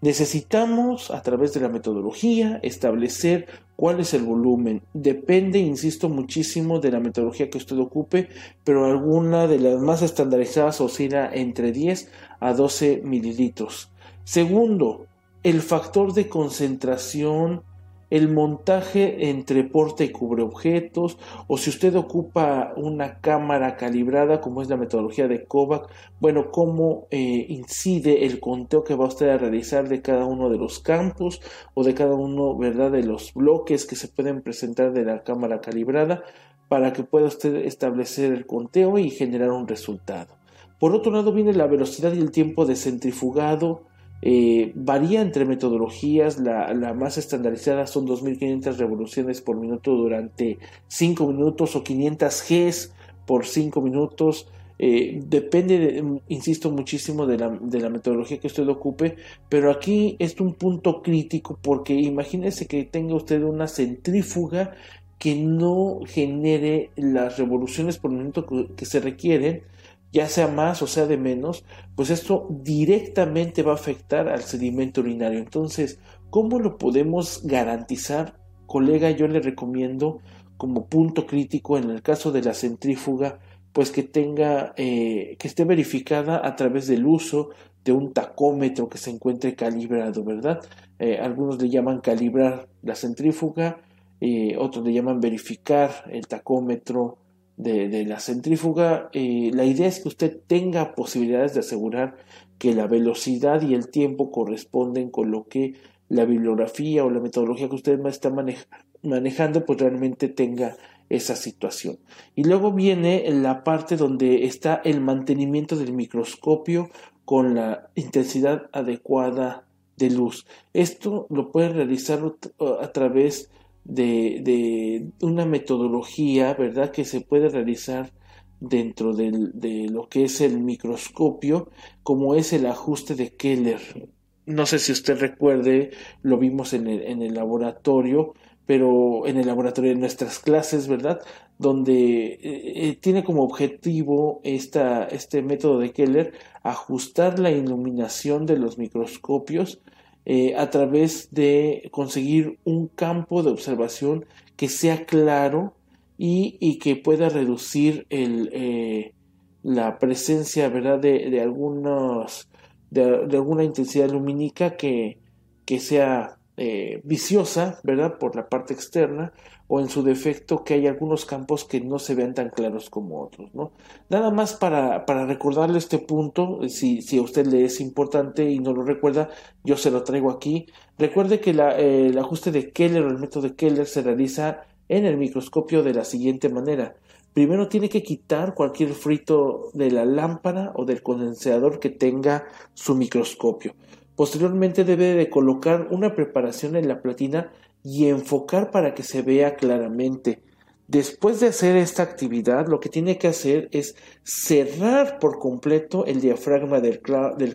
S1: Necesitamos, a través de la metodología, establecer cuál es el volumen. Depende, insisto, muchísimo de la metodología que usted ocupe, pero alguna de las más estandarizadas oscila entre 10 a 12 mililitros. Segundo, el factor de concentración el montaje entre porta y cubre objetos, o si usted ocupa una cámara calibrada, como es la metodología de Kovac, bueno, cómo eh, incide el conteo que va usted a realizar de cada uno de los campos o de cada uno, ¿verdad?, de los bloques que se pueden presentar de la cámara calibrada para que pueda usted establecer el conteo y generar un resultado. Por otro lado viene la velocidad y el tiempo de centrifugado, eh, varía entre metodologías, la, más estandarizada son 2500 revoluciones por minuto durante 5 minutos o 500 Gs por 5 minutos. Eh, depende, insisto muchísimo de la, de la, metodología que usted ocupe, pero aquí es un punto crítico porque imagínese que tenga usted una centrífuga que no genere las revoluciones por minuto que se requieren ya sea más o sea de menos, pues esto directamente va a afectar al sedimento urinario. Entonces, ¿cómo lo podemos garantizar? Colega, yo le recomiendo como punto crítico en el caso de la centrífuga, pues que tenga, eh, que esté verificada a través del uso de un tacómetro que se encuentre calibrado, ¿verdad? Eh, algunos le llaman calibrar la centrífuga, eh, otros le llaman verificar el tacómetro de, la centrífuga, eh, la idea es que usted tenga posibilidades de asegurar que la velocidad y el tiempo corresponden con lo que la bibliografía o la metodología que usted está manejando, pues realmente tenga esa situación. Y luego viene la parte donde está el mantenimiento del microscopio con la intensidad adecuada de luz. Esto lo puede realizar a través de, una metodología, ¿verdad?, que se puede realizar dentro de lo que es el microscopio, como es el ajuste de Keller. No sé si usted recuerde, lo vimos en el, en el laboratorio, pero en el laboratorio de nuestras clases, ¿verdad? Donde eh, eh, tiene como objetivo esta, este método de Keller ajustar la iluminación de los microscopios eh, a través de conseguir un campo de observación que sea claro y, que pueda reducir el, eh, la presencia ¿verdad? De, de algunos, de, alguna intensidad lumínica que, que sea eh, viciosa, ¿verdad? Por la parte externa, o en su defecto que hay algunos campos que no se vean tan claros como otros, ¿no? Nada más para, para recordarle este punto, si, si, a usted le es importante y no lo recuerda, yo se lo traigo aquí. Recuerde que la, el ajuste de Keller o el método de Keller se realiza en el microscopio de la siguiente manera. Primero tiene que quitar cualquier frito de la lámpara o del condensador que tenga su microscopio. Posteriormente debe de colocar una preparación en la platina y enfocar para que se vea claramente. Después de hacer esta actividad, lo que tiene que hacer es cerrar por completo el diafragma del,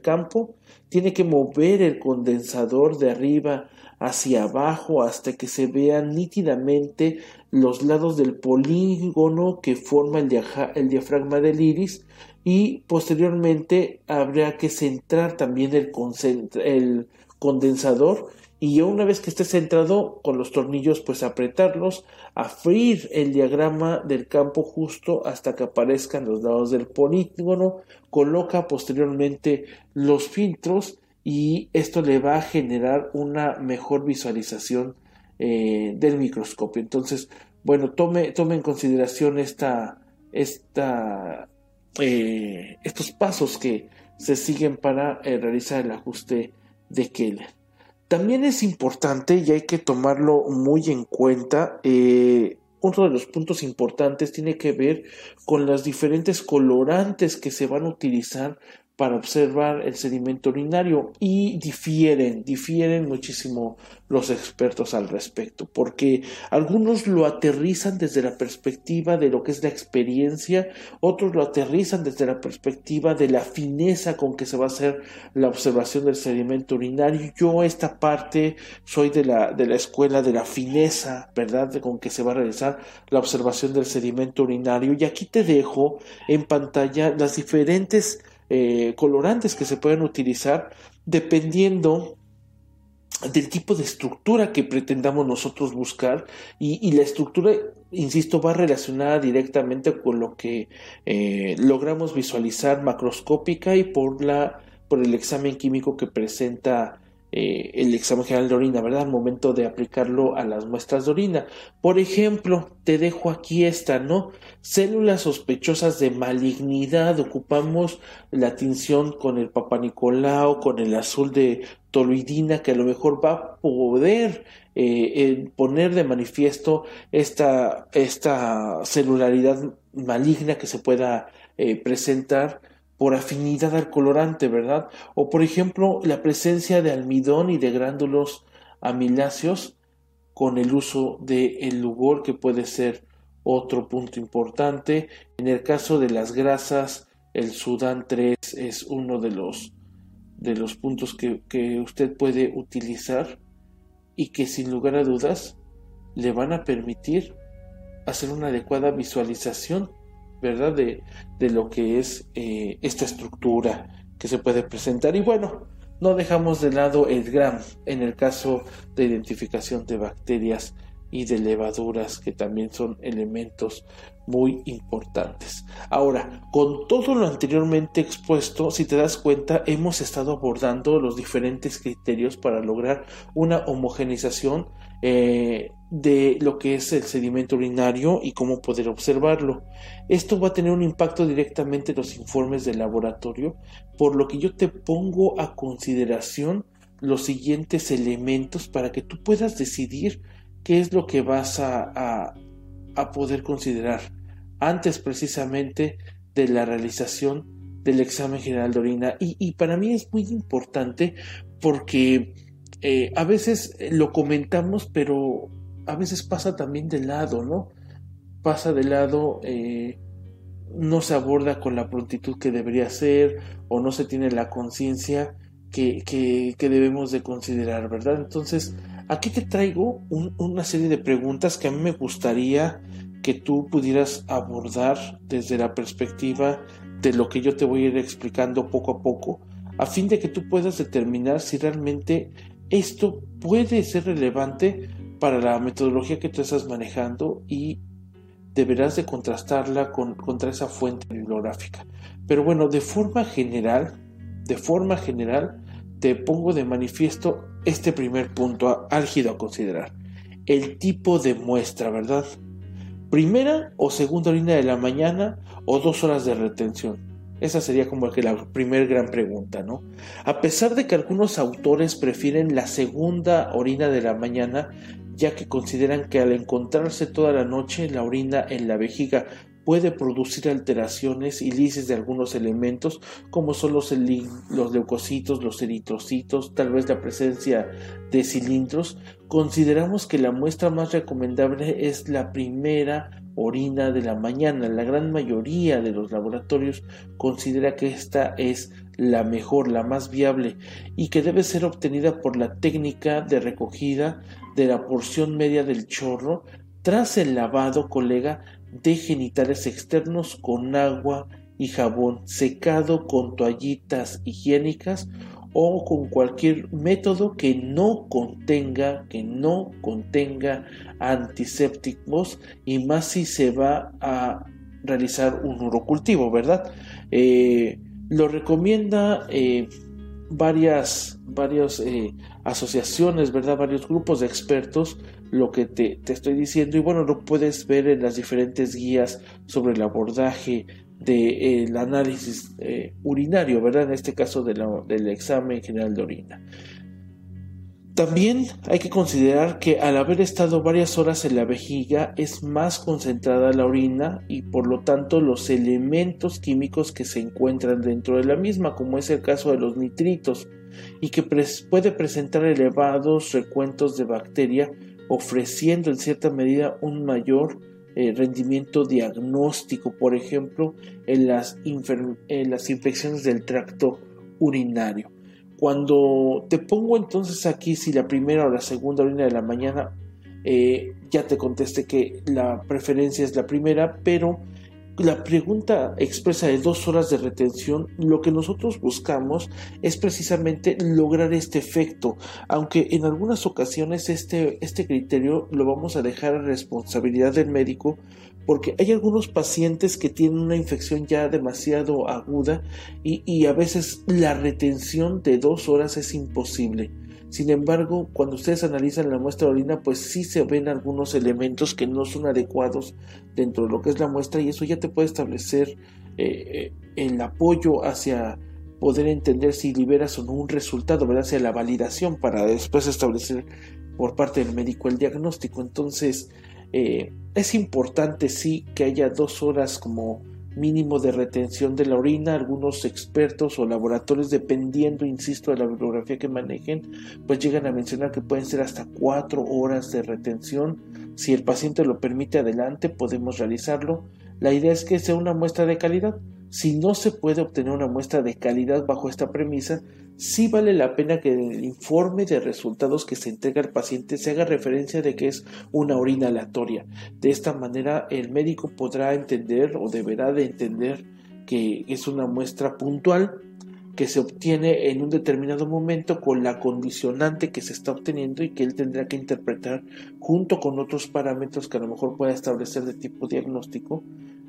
S1: campo, tiene que mover el condensador de arriba hacia abajo hasta que se vean nítidamente los lados del polígono que forma el diafragma del iris y posteriormente habrá que centrar también el, condensador y una vez que esté centrado con los tornillos pues apretarlos, afrir el diagrama del campo justo hasta que aparezcan los lados del polígono, coloca posteriormente los filtros y esto le va a generar una mejor visualización eh, del microscopio. Entonces, bueno, tome, tome en consideración esta, esta eh, estos pasos que se siguen para eh, realizar el ajuste de Keller. También es importante y hay que tomarlo muy en cuenta. Eh, uno de los puntos importantes tiene que ver con las diferentes colorantes que se van a utilizar para observar el sedimento urinario y difieren, difieren muchísimo los expertos al respecto, porque algunos lo aterrizan desde la perspectiva de lo que es la experiencia, otros lo aterrizan desde la perspectiva de la fineza con que se va a hacer la observación del sedimento urinario. Yo esta parte soy de la, de la escuela de la fineza, ¿verdad? con que se va a realizar la observación del sedimento urinario. Y aquí te dejo en pantalla las diferentes eh, colorantes que se pueden utilizar dependiendo del tipo de estructura que pretendamos nosotros buscar y, la estructura, insisto, va relacionada directamente con lo que eh, logramos visualizar macroscópica y por, la, por el examen químico que presenta eh, el examen general de orina, ¿verdad? Al momento de aplicarlo a las muestras de orina. Por ejemplo, te dejo aquí esta, ¿no? Células sospechosas de malignidad. Ocupamos la tinción con el papanicolao, con el azul de toluidina, que a lo mejor va a poder eh, poner de manifiesto esta, esta celularidad maligna que se pueda eh, presentar por afinidad al colorante, ¿verdad? O por ejemplo, la presencia de almidón y de grándulos amiláceos con el uso del el lugol, que puede ser otro punto importante. En el caso de las grasas, el Sudán 3 es uno de los, de los puntos que, que usted puede utilizar y que sin lugar a dudas le van a permitir hacer una adecuada visualización ¿verdad? De, de lo que es eh, esta estructura que se puede presentar. Y bueno, no dejamos de lado el GRAM en el caso de identificación de bacterias y de levaduras que también son elementos muy importantes. Ahora, con todo lo anteriormente expuesto, si te das cuenta, hemos estado abordando los diferentes criterios para lograr una homogenización eh, de lo que es el sedimento urinario y cómo poder observarlo. Esto va a tener un impacto directamente en los informes del laboratorio, por lo que yo te pongo a consideración los siguientes elementos para que tú puedas decidir qué es lo que vas a, a, poder considerar antes precisamente de la realización del examen general de orina. Y, y para mí es muy importante porque eh, a veces lo comentamos, pero a veces pasa también de lado, ¿no? Pasa de lado, eh, no se aborda con la prontitud que debería ser o no se tiene la conciencia que, que, debemos de considerar, ¿verdad? Entonces, aquí te traigo una serie de preguntas que a mí me gustaría que tú pudieras abordar desde la perspectiva de lo que yo te voy a ir explicando poco a poco, a fin de que tú puedas determinar si realmente esto puede ser relevante para la metodología que tú estás manejando y deberás de contrastarla con, contra esa fuente bibliográfica. Pero bueno, de forma general, de forma general, te pongo de manifiesto este primer punto álgido a considerar. El tipo de muestra, ¿verdad? Primera o segunda orina de la mañana o dos horas de retención. Esa sería como que la primera gran pregunta, ¿no? A pesar de que algunos autores prefieren la segunda orina de la mañana, ya que consideran que al encontrarse toda la noche la orina en la vejiga puede producir alteraciones y lisis de algunos elementos como son los, los, leucocitos, los eritrocitos, tal vez la presencia de cilindros, consideramos que la muestra más recomendable es la primera orina de la mañana. La gran mayoría de los laboratorios considera que esta es la mejor, la más viable y que debe ser obtenida por la técnica de recogida de la porción media del chorro tras el lavado, colega, de genitales externos con agua y jabón secado con toallitas higiénicas o con cualquier método que no contenga, que no contenga antisépticos y más si se va a realizar un urocultivo, ¿verdad? Eh, lo recomienda eh, varias, varias eh, asociaciones, ¿verdad? Varios grupos de expertos, lo que te, te, estoy diciendo, y bueno, lo puedes ver en las diferentes guías sobre el abordaje del análisis eh, urinario, ¿verdad? En este caso del examen general de orina. También hay que considerar que al haber estado varias horas en la vejiga es más concentrada la orina y por lo tanto los elementos químicos que se encuentran dentro de la misma, como es el caso de los nitritos, y que puede presentar elevados recuentos de bacteria, ofreciendo en cierta medida un mayor eh, rendimiento diagnóstico, por ejemplo, en las, en las infecciones del tracto urinario. Cuando te pongo entonces aquí si la primera o la segunda orina de la mañana, eh, ya te contesté que la preferencia es la primera, pero la pregunta expresa de dos horas de retención, lo que nosotros buscamos es precisamente lograr este efecto, aunque en algunas ocasiones este, este criterio lo vamos a dejar a responsabilidad del médico porque hay algunos pacientes que tienen una infección ya demasiado aguda y, y a veces la retención de dos horas es imposible. Sin embargo, cuando ustedes analizan la muestra de orina, pues sí se ven algunos elementos que no son adecuados dentro de lo que es la muestra y eso ya te puede establecer eh, eh, el apoyo hacia poder entender si liberas o no un resultado, ¿verdad? Hacia la validación para después establecer por parte del médico el diagnóstico. Entonces, eh, es importante sí que haya dos horas como mínimo de retención de la orina. Algunos expertos o laboratorios, dependiendo, insisto, de la bibliografía que manejen, pues llegan a mencionar que pueden ser hasta cuatro horas de retención. Si el paciente lo permite adelante, podemos realizarlo. La idea es que sea una muestra de calidad. Si no se puede obtener una muestra de calidad bajo esta premisa, sí vale la pena que en el informe de resultados que se entrega al paciente se haga referencia de que es una orina aleatoria. De esta manera el médico podrá entender o deberá de entender que es una muestra puntual que se obtiene en un determinado momento con la condicionante que se está obteniendo y que él tendrá que interpretar junto con otros parámetros que a lo mejor pueda establecer de tipo diagnóstico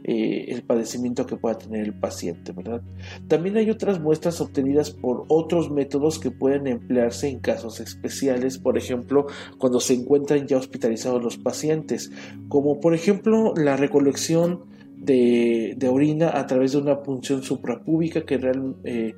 S1: eh, el padecimiento que pueda tener el paciente, ¿verdad? También hay otras muestras obtenidas por otros métodos que pueden emplearse en casos especiales, por ejemplo, cuando se encuentran ya hospitalizados los pacientes, como por ejemplo la recolección de, orina a través de una punción suprapúbica que realmente eh,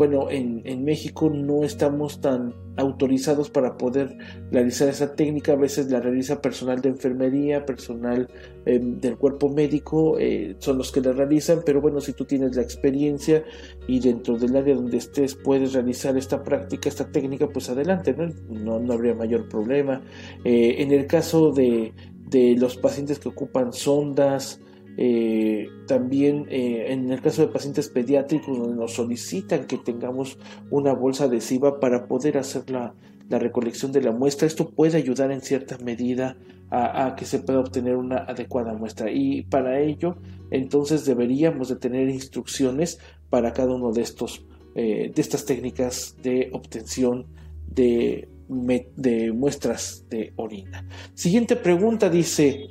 S1: bueno, en, en, México no estamos tan autorizados para poder realizar esa técnica. A veces la realiza personal de enfermería, personal em, del cuerpo médico, eh, son los que la realizan. Pero bueno, si tú tienes la experiencia y dentro del área donde estés puedes realizar esta práctica, esta técnica, pues adelante, no, no, habría mayor problema. Eh, en el caso de, de los pacientes que ocupan sondas, eh, también eh, en el caso de pacientes pediátricos donde nos solicitan que tengamos una bolsa adhesiva para poder hacer la, recolección de la muestra, esto puede ayudar en cierta medida a, que se pueda obtener una adecuada muestra y para ello entonces deberíamos de tener instrucciones para cada uno de estos eh, de estas técnicas de obtención de, de muestras de orina. Siguiente pregunta dice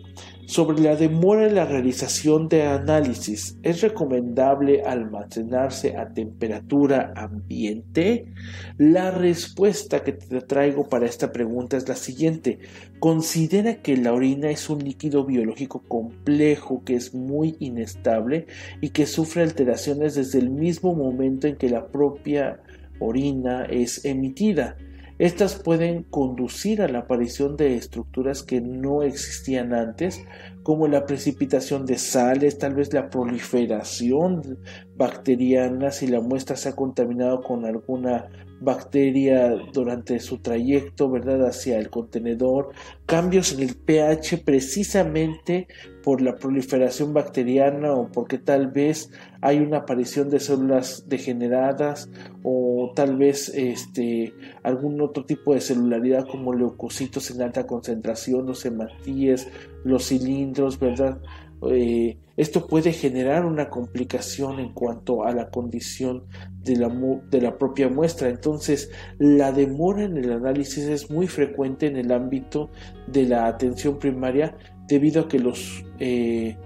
S1: sobre la demora en la realización de análisis, ¿es recomendable almacenarse a temperatura ambiente? La respuesta que te traigo para esta pregunta es la siguiente. Considera que la orina es un líquido biológico complejo que es muy inestable y que sufre alteraciones desde el mismo momento en que la propia orina es emitida. Estas pueden conducir a la aparición de estructuras que no existían antes, como la precipitación de sales, tal vez la proliferación bacteriana si la muestra se ha contaminado con alguna bacteria durante su trayecto, ¿verdad?, hacia el contenedor, cambios en el pH precisamente por la proliferación bacteriana o porque tal vez hay una aparición de células degeneradas o tal vez este algún otro tipo de celularidad como leucocitos en alta concentración, los hematíes, los cilindros, ¿verdad? Eh, esto puede generar una complicación en cuanto a la condición de la, de la, propia muestra. Entonces, la demora en el análisis es muy frecuente en el ámbito de la atención primaria debido a que los eh,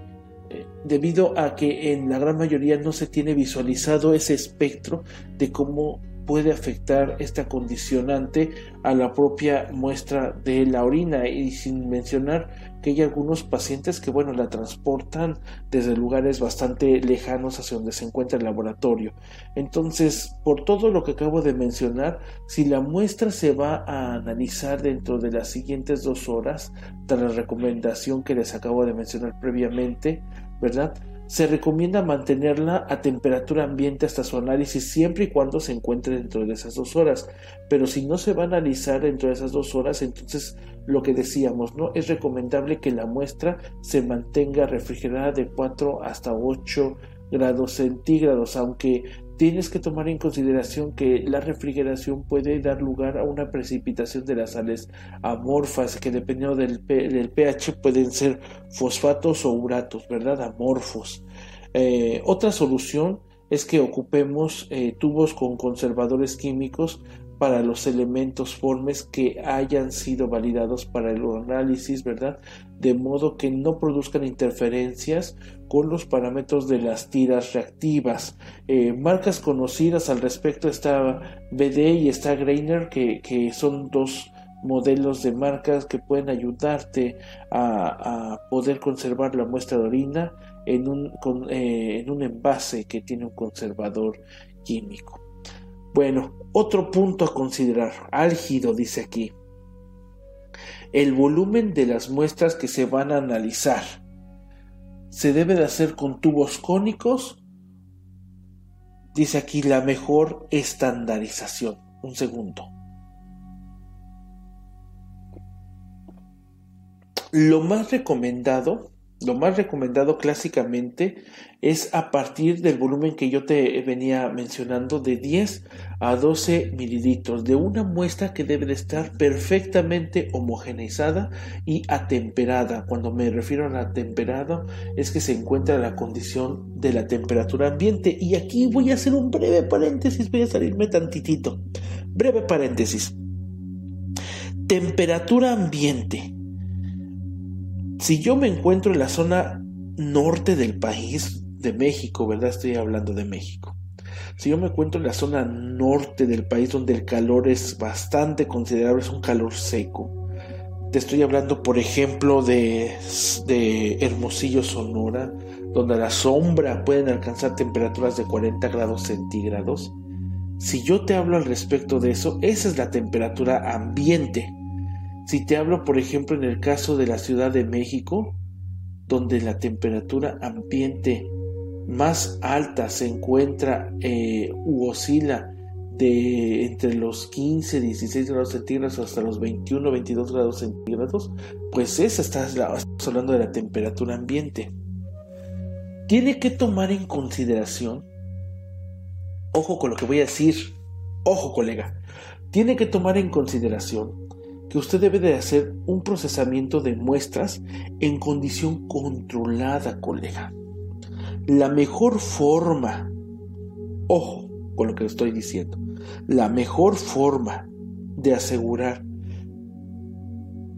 S1: debido a que en la gran mayoría no se tiene visualizado ese espectro de cómo puede afectar esta condicionante a la propia muestra de la orina. Y sin mencionar que hay algunos pacientes que bueno la transportan desde lugares bastante lejanos hacia donde se encuentra el laboratorio entonces por todo lo que acabo de mencionar si la muestra se va a analizar dentro de las siguientes dos horas tras la recomendación que les acabo de mencionar previamente verdad se recomienda mantenerla a temperatura ambiente hasta su análisis siempre y cuando se encuentre dentro de esas dos horas. Pero si no se va a analizar dentro de esas dos horas, entonces lo que decíamos, ¿no? Es recomendable que la muestra se mantenga refrigerada de 4 hasta 8 grados centígrados, aunque tienes que tomar en consideración que la refrigeración puede dar lugar a una precipitación de las sales amorfas que dependiendo del, pH pueden ser fosfatos o uratos, ¿verdad? Amorfos. Eh, otra solución es que ocupemos eh, tubos con conservadores químicos para los elementos formes que hayan sido validados para el análisis, ¿verdad? De modo que no produzcan interferencias con los parámetros de las tiras reactivas. Eh, marcas conocidas al respecto está BD y está Greiner, que, son dos modelos de marcas que pueden ayudarte a, poder conservar la muestra de orina en un, eh, en un envase que tiene un conservador químico. Bueno, otro punto a considerar, álgido dice aquí, el volumen de las muestras que se van a analizar. Se debe de hacer con tubos cónicos. Dice aquí la mejor estandarización. Un segundo. Lo más recomendado lo más recomendado clásicamente es a partir del volumen que yo te venía mencionando de 10 a 12 mililitros de una muestra que debe de estar perfectamente homogeneizada y atemperada. Cuando me refiero a atemperado es que se encuentra la condición de la temperatura ambiente. Y aquí voy a hacer un breve paréntesis, voy a salirme tantitito. Breve paréntesis. Temperatura ambiente si yo me encuentro en la zona norte del país, de México, ¿verdad? Estoy hablando de México. Si yo me encuentro en la zona norte del país donde el calor es bastante considerable, es un calor seco. Te estoy hablando, por ejemplo, de, Hermosillo, Sonora, donde a la sombra pueden alcanzar temperaturas de 40 grados centígrados. Si yo te hablo al respecto de eso, esa es la temperatura ambiente si te hablo, por ejemplo, en el caso de la Ciudad de México, donde la temperatura ambiente más alta se encuentra eh, u oscila de entre los 15, 16 grados centígrados hasta los 21, 22 grados centígrados, pues esa está hablando de la temperatura ambiente. Tiene que tomar en consideración, ojo con lo que voy a decir, ojo colega, tiene que tomar en consideración que usted debe de hacer un procesamiento de muestras en condición controlada, colega. La mejor forma, ojo con lo que estoy diciendo, la mejor forma de asegurar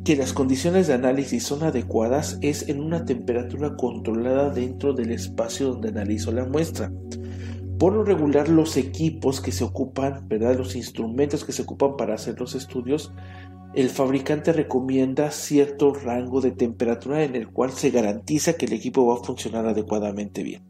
S1: que las condiciones de análisis son adecuadas es en una temperatura controlada dentro del espacio donde analizo la muestra. Por lo regular, los equipos que se ocupan, ¿verdad? Los instrumentos que se ocupan para hacer los estudios el fabricante recomienda cierto rango de temperatura en el cual se garantiza que el equipo va a funcionar adecuadamente bien.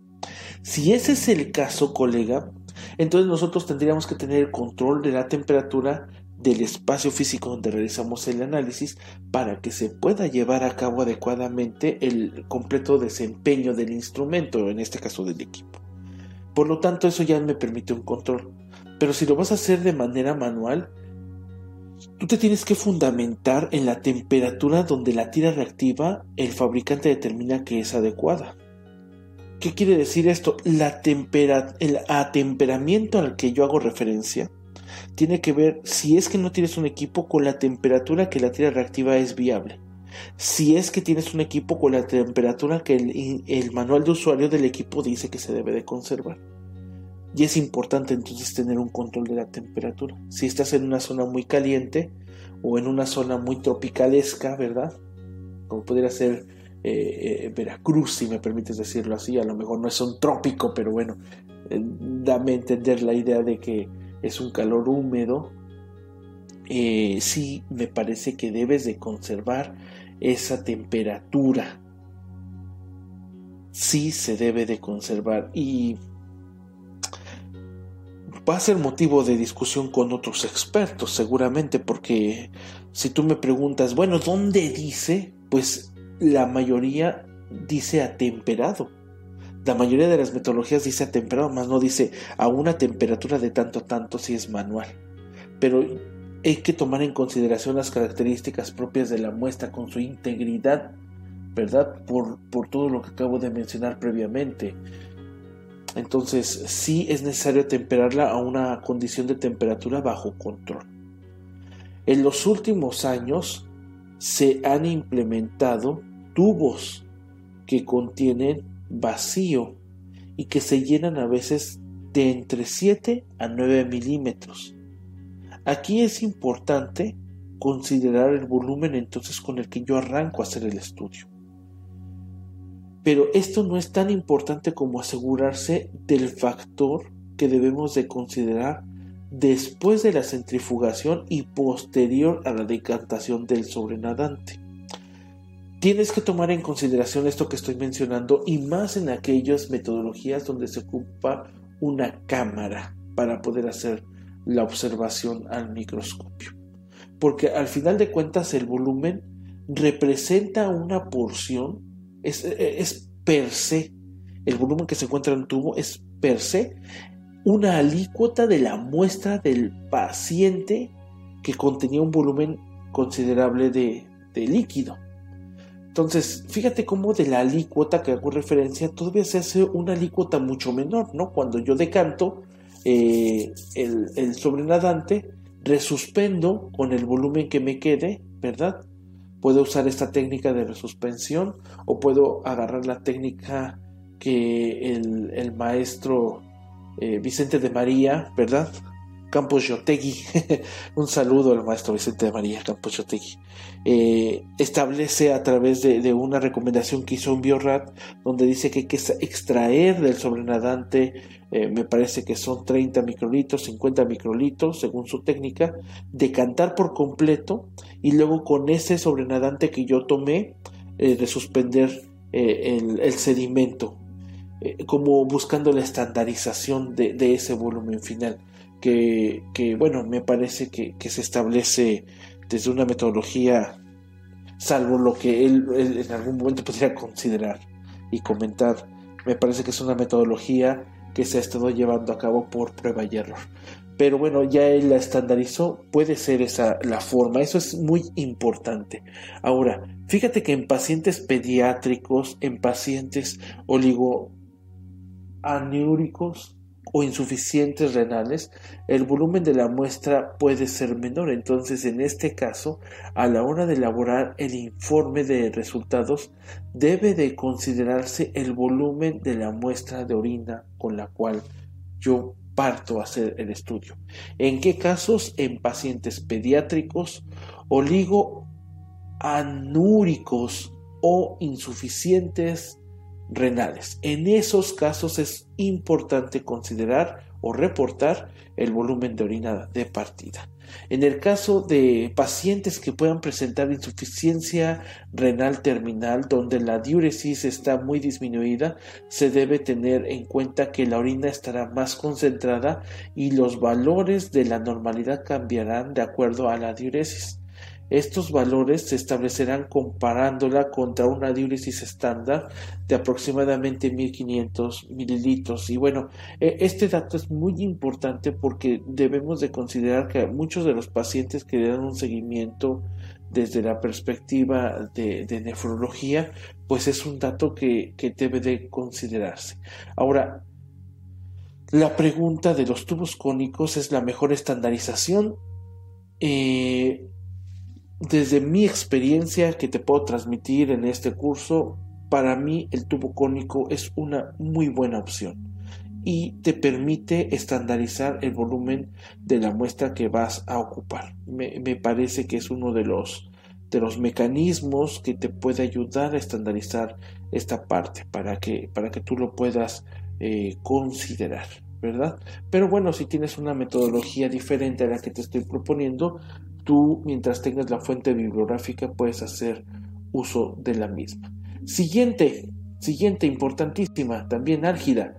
S1: Si ese es el caso, colega, entonces nosotros tendríamos que tener el control de la temperatura del espacio físico donde realizamos el análisis para que se pueda llevar a cabo adecuadamente el completo desempeño del instrumento, en este caso del equipo. Por lo tanto, eso ya me permite un control. Pero si lo vas a hacer de manera manual, Tú te tienes que fundamentar en la temperatura donde la tira reactiva el fabricante determina que es adecuada. ¿Qué quiere decir esto? La el atemperamiento al que yo hago referencia tiene que ver si es que no tienes un equipo con la temperatura que la tira reactiva es viable. Si es que tienes un equipo con la temperatura que el manual de usuario del equipo dice que se debe de conservar. Y es importante entonces tener un control de la temperatura. Si estás en una zona muy caliente o en una zona muy tropicalesca, ¿verdad? Como pudiera ser eh, eh, Veracruz, si me permites decirlo así, a lo mejor no es un trópico, pero bueno, eh, dame a entender la idea de que es un calor húmedo, sí me parece que debes de conservar esa temperatura. Sí se debe de conservar y va a ser motivo de discusión con otros expertos seguramente porque si tú me preguntas, bueno, ¿dónde dice? Pues la mayoría dice atemperado. La mayoría de las metodologías dice atemperado, más no dice a una temperatura de tanto tanto si es manual. Pero hay que tomar en consideración las características propias de la muestra con su integridad, ¿verdad? Por, por todo lo que acabo de mencionar previamente. Entonces, sí es necesario temperarla a una condición de temperatura bajo control. En los últimos años se han implementado tubos que contienen vacío y que se llenan a veces de entre 7 a 9 milímetros Aquí es importante considerar el volumen entonces con el que yo arranco a hacer el estudio. Pero esto no es tan importante como asegurarse del factor que debemos de considerar después de la centrifugación y posterior a la decantación del sobrenadante. Tienes que tomar en consideración esto que estoy mencionando y más en aquellas metodologías donde se ocupa una cámara para poder hacer la observación al microscopio. Porque al final de cuentas el volumen representa una porción, es, es per se, el volumen que se encuentra en el tubo es per se una alícuota de la muestra del paciente que contenía un volumen considerable de, de líquido. Entonces, fíjate cómo de la alícuota que hago referencia todavía se hace una alícuota mucho menor, ¿no? Cuando yo decanto, eh, el, sobrenadante, resuspendo con el volumen que me quede, ¿verdad? Puedo usar esta técnica de resuspensión o puedo agarrar la técnica que el, maestro eh, Vicente de María, ¿verdad? Campos Yotegui, [laughs] un saludo al maestro Vicente de María Campos Yotegui, eh, establece a través de, una recomendación que hizo un Biorat, donde dice que hay que extraer del sobrenadante, eh, me parece que son 30 microlitros, 50 microlitros, según su técnica, decantar por completo y luego con ese sobrenadante que yo tomé, eh, de suspender el, sedimento, como buscando la estandarización de ese volumen final que, bueno, me parece que, se establece desde una metodología, salvo lo que él, en algún momento podría considerar y comentar, me parece que es una metodología que se ha estado llevando a cabo por prueba y error. Pero bueno, ya él la estandarizó, puede ser esa la forma, eso es muy importante. Ahora, fíjate que en pacientes pediátricos, en pacientes oligoanúricos, o insuficientes renales, el volumen de la muestra puede ser menor. Entonces, en este caso, a la hora de elaborar el informe de resultados, debe de considerarse el volumen de la muestra de orina con la cual yo parto a hacer el estudio. ¿En qué casos? En pacientes pediátricos, oligoanúricos o insuficientes renales. En esos casos es importante considerar o reportar el volumen de orina de partida. En el caso de pacientes que puedan presentar insuficiencia renal terminal, donde la diuresis está muy disminuida, se debe tener en cuenta que la orina estará más concentrada y los valores de la normalidad cambiarán de acuerdo a la diuresis. Estos valores se establecerán comparándola contra una diuresis estándar de aproximadamente 1500 mililitros. Y bueno, e, este dato es muy importante porque debemos de considerar que muchos de los pacientes que le dan un seguimiento desde la perspectiva de, nefrología, pues es un dato que, debe de considerarse. Ahora, la pregunta de los tubos cónicos es la mejor estandarización. Eh, desde mi experiencia que te puedo transmitir en este curso, para mí el tubo cónico es una muy buena opción y te permite estandarizar el volumen de la muestra que vas a ocupar. Me, parece que es uno de los, de los mecanismos que te puede ayudar a estandarizar esta parte para que, para que tú lo puedas eh, considerar. ¿verdad? Pero bueno, si tienes una metodología diferente a la que te estoy proponiendo, tú mientras tengas la fuente bibliográfica puedes hacer uso de la misma. Siguiente, siguiente importantísima, también álgida.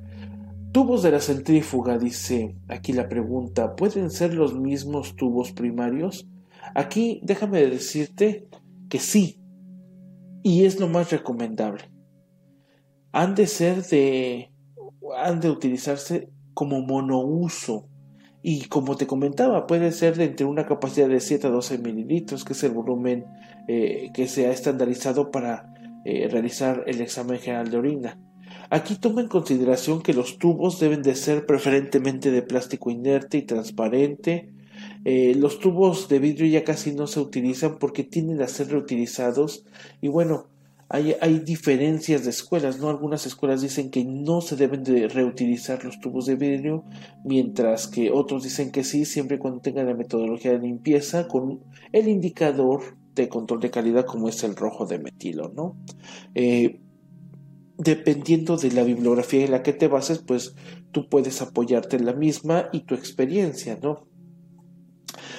S1: Tubos de la centrífuga, dice aquí la pregunta, ¿pueden ser los mismos tubos primarios? Aquí déjame decirte que sí, y es lo más recomendable. Han de ser de, han de utilizarse como monouso, y como te comentaba, puede ser de entre una capacidad de 7 a 12 mililitros, que es el volumen eh, que se ha estandarizado para eh, realizar el examen general de orina. Aquí toma en consideración que los tubos deben de ser preferentemente de plástico inerte y transparente. Eh, los tubos de vidrio ya casi no se utilizan porque tienden a ser reutilizados y bueno, hay, diferencias de escuelas, ¿no? Algunas escuelas dicen que no se deben de reutilizar los tubos de vidrio, mientras que otros dicen que sí, siempre cuando tengan la metodología de limpieza con el indicador de control de calidad como es el rojo de metilo, ¿no? Eh, dependiendo de la bibliografía en la que te bases, pues tú puedes apoyarte en la misma y tu experiencia, ¿no?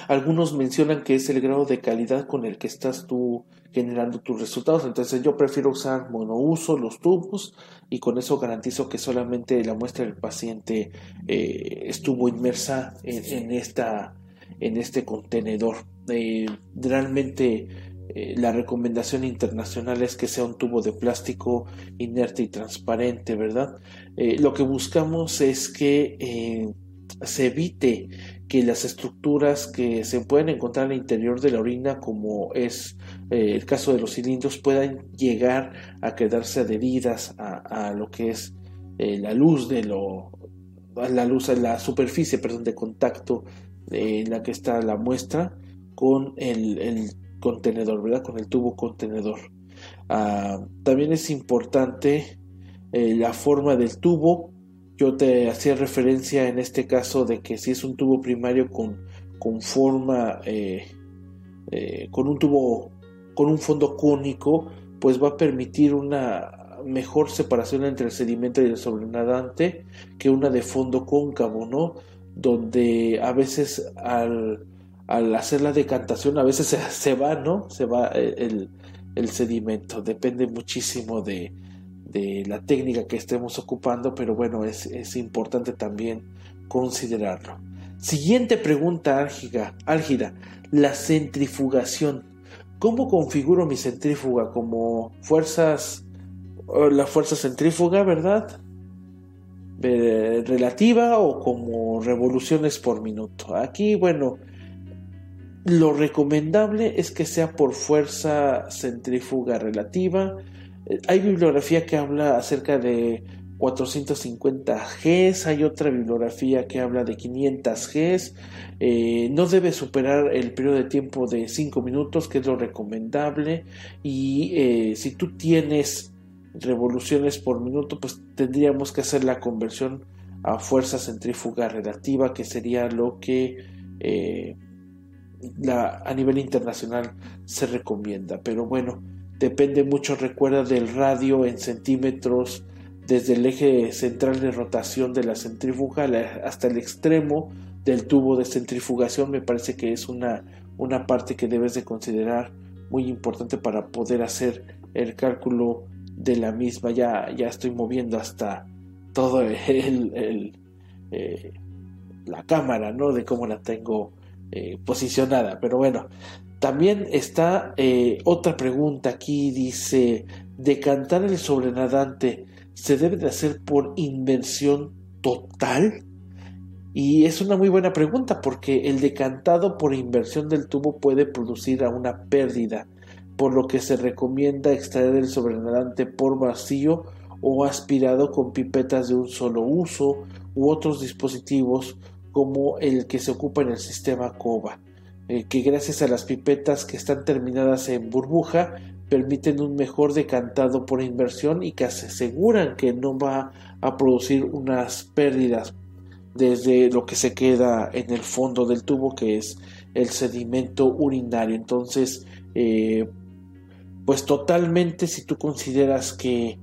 S1: Algunos mencionan que es el grado de calidad con el que estás tú generando tus resultados. Entonces yo prefiero usar monouso, los tubos, y con eso garantizo que solamente la muestra del paciente eh, estuvo inmersa en, esta, en este contenedor. Eh, realmente eh, la recomendación internacional es que sea un tubo de plástico inerte y transparente, ¿verdad? lo que buscamos es que se evite que las estructuras que se pueden encontrar al interior de la orina, como es eh, el caso de los cilindros, puedan llegar a quedarse adheridas a, lo que es eh, la luz de lo, a la luz, a la superficie, perdón, de contacto en la que está la muestra con el, contenedor, ¿verdad? Con el tubo contenedor. Ah, también es importante eh, la forma del tubo yo te hacía referencia en este caso de que si es un tubo primario con, con forma, eh, eh, con un tubo, con un fondo cónico, pues va a permitir una mejor separación entre el sedimento y el sobrenadante que una de fondo cóncavo, ¿no? Donde a veces al, hacer la decantación a veces [laughs] se, va, ¿no? Se va el, el sedimento, depende muchísimo de, de la técnica que estemos ocupando, pero bueno, es, importante también considerarlo. Siguiente pregunta álgida, la centrifugación. ¿Cómo configuro mi centrífuga? ¿Como fuerzas, la fuerza centrífuga, verdad? relativa o como revoluciones por minuto. Aquí, bueno, lo recomendable es que sea por fuerza centrífuga relativa hay bibliografía que habla acerca de 450 Gs, hay otra bibliografía que habla de 500 Gs, eh, no debe superar el periodo de tiempo de 5 minutos, que es lo recomendable, y eh, si tú tienes revoluciones por minuto, pues tendríamos que hacer la conversión a fuerza centrífuga relativa, que sería lo que eh, a nivel internacional se recomienda. Pero bueno, Depende mucho, recuerda, del radio en centímetros desde el eje central de rotación de la centrífuga hasta el extremo del tubo de centrifugación. Me parece que es una, una parte que debes de considerar muy importante para poder hacer el cálculo de la misma. Ya, ya estoy moviendo hasta todo el, eh, la cámara, ¿no? De cómo la tengo eh, posicionada. Pero bueno, también está eh, otra pregunta aquí, dice, ¿decantar el sobrenadante se debe de hacer por inversión total? Y es una muy buena pregunta porque el decantado por inversión del tubo puede producir a una pérdida, por lo que se recomienda extraer el sobrenadante por vacío o aspirado con pipetas de un solo uso u otros dispositivos como el que se ocupa en el sistema COBA. Eh, que gracias a las pipetas que están terminadas en burbuja permiten un mejor decantado por inversión y que aseguran que no va a producir unas pérdidas desde lo que se queda en el fondo del tubo que es el sedimento urinario. Entonces eh, pues totalmente si tú consideras que,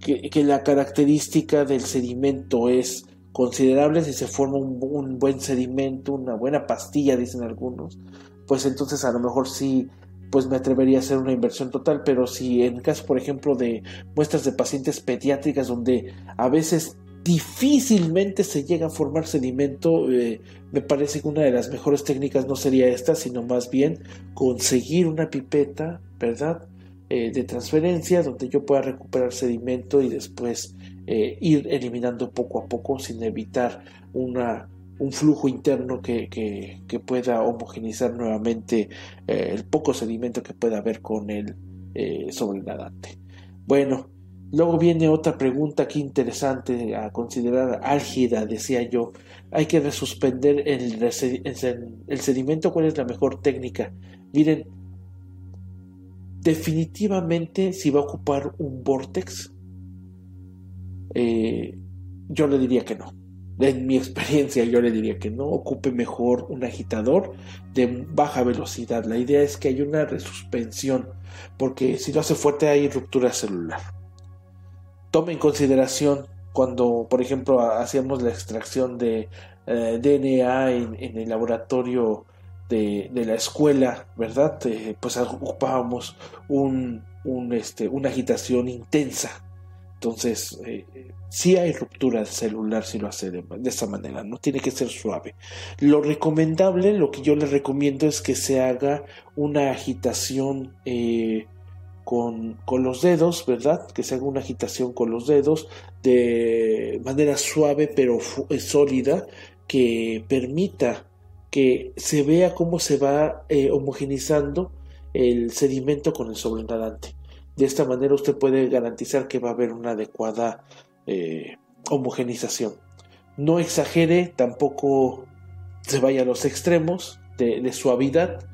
S1: que la característica del sedimento es considerables y se forma un, buen sedimento, una buena pastilla, dicen algunos, pues entonces a lo mejor sí pues me atrevería a hacer una inversión total, pero si en caso, por ejemplo, de muestras de pacientes pediátricas donde a veces difícilmente se llega a formar sedimento, eh, me parece que una de las mejores técnicas no sería esta, sino más bien conseguir una pipeta, ¿verdad? Eh, de transferencia donde yo pueda recuperar sedimento y después eh, ir eliminando poco a poco sin evitar una, un flujo interno que, que, pueda homogenizar nuevamente el poco sedimento que pueda haber con el sobrenadante. Bueno, Luego viene otra pregunta aquí interesante a considerar álgida, decía yo. Hay que resuspender el, el, sedimento. ¿Cuál es la mejor técnica? Miren, definitivamente si va a ocupar un vortex, eh, yo le diría que no. En mi experiencia yo le diría que no, ocupe mejor un agitador de baja velocidad. La idea es que haya una resuspensión, porque si lo hace fuerte hay ruptura celular tome en consideración cuando, por ejemplo, hacíamos la extracción de eh, DNA en, el laboratorio de, la escuela, ¿verdad? Eh, pues ocupábamos un, este, una agitación intensa. Entonces, eh, si hay ruptura celular si lo hace de, esa manera, no tiene que ser suave. Lo recomendable, lo que yo le recomiendo es que se haga una agitación con, los dedos, ¿verdad? Que se haga una agitación con los dedos de manera suave pero eh, sólida que permita que se vea cómo se va eh, homogenizando el sedimento con el sobrenadante. De esta manera usted puede garantizar que va a haber una adecuada eh, homogenización. No exagere, tampoco se vaya a los extremos de suavidad,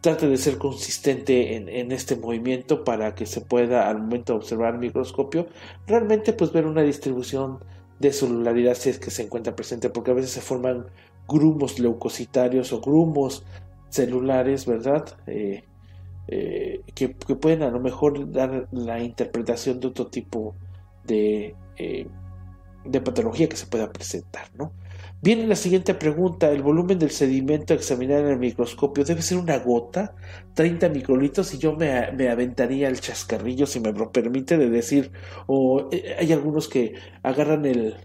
S1: trate de ser consistente en, este movimiento para que se pueda al momento de observar el microscopio realmente pues ver una distribución de celularidad si es que se encuentra presente porque a veces se forman grumos leucocitarios o grumos celulares verdad eh, eh, que, pueden a lo mejor dar la interpretación de otro tipo de, eh, de patología que se pueda presentar no Viene la siguiente pregunta. ¿El volumen del sedimento a examinar en el microscopio debe ser una gota? 30 microlitros y yo me, aventaría el chascarrillo, si me lo permite, de decir, o eh, hay algunos que agarran el,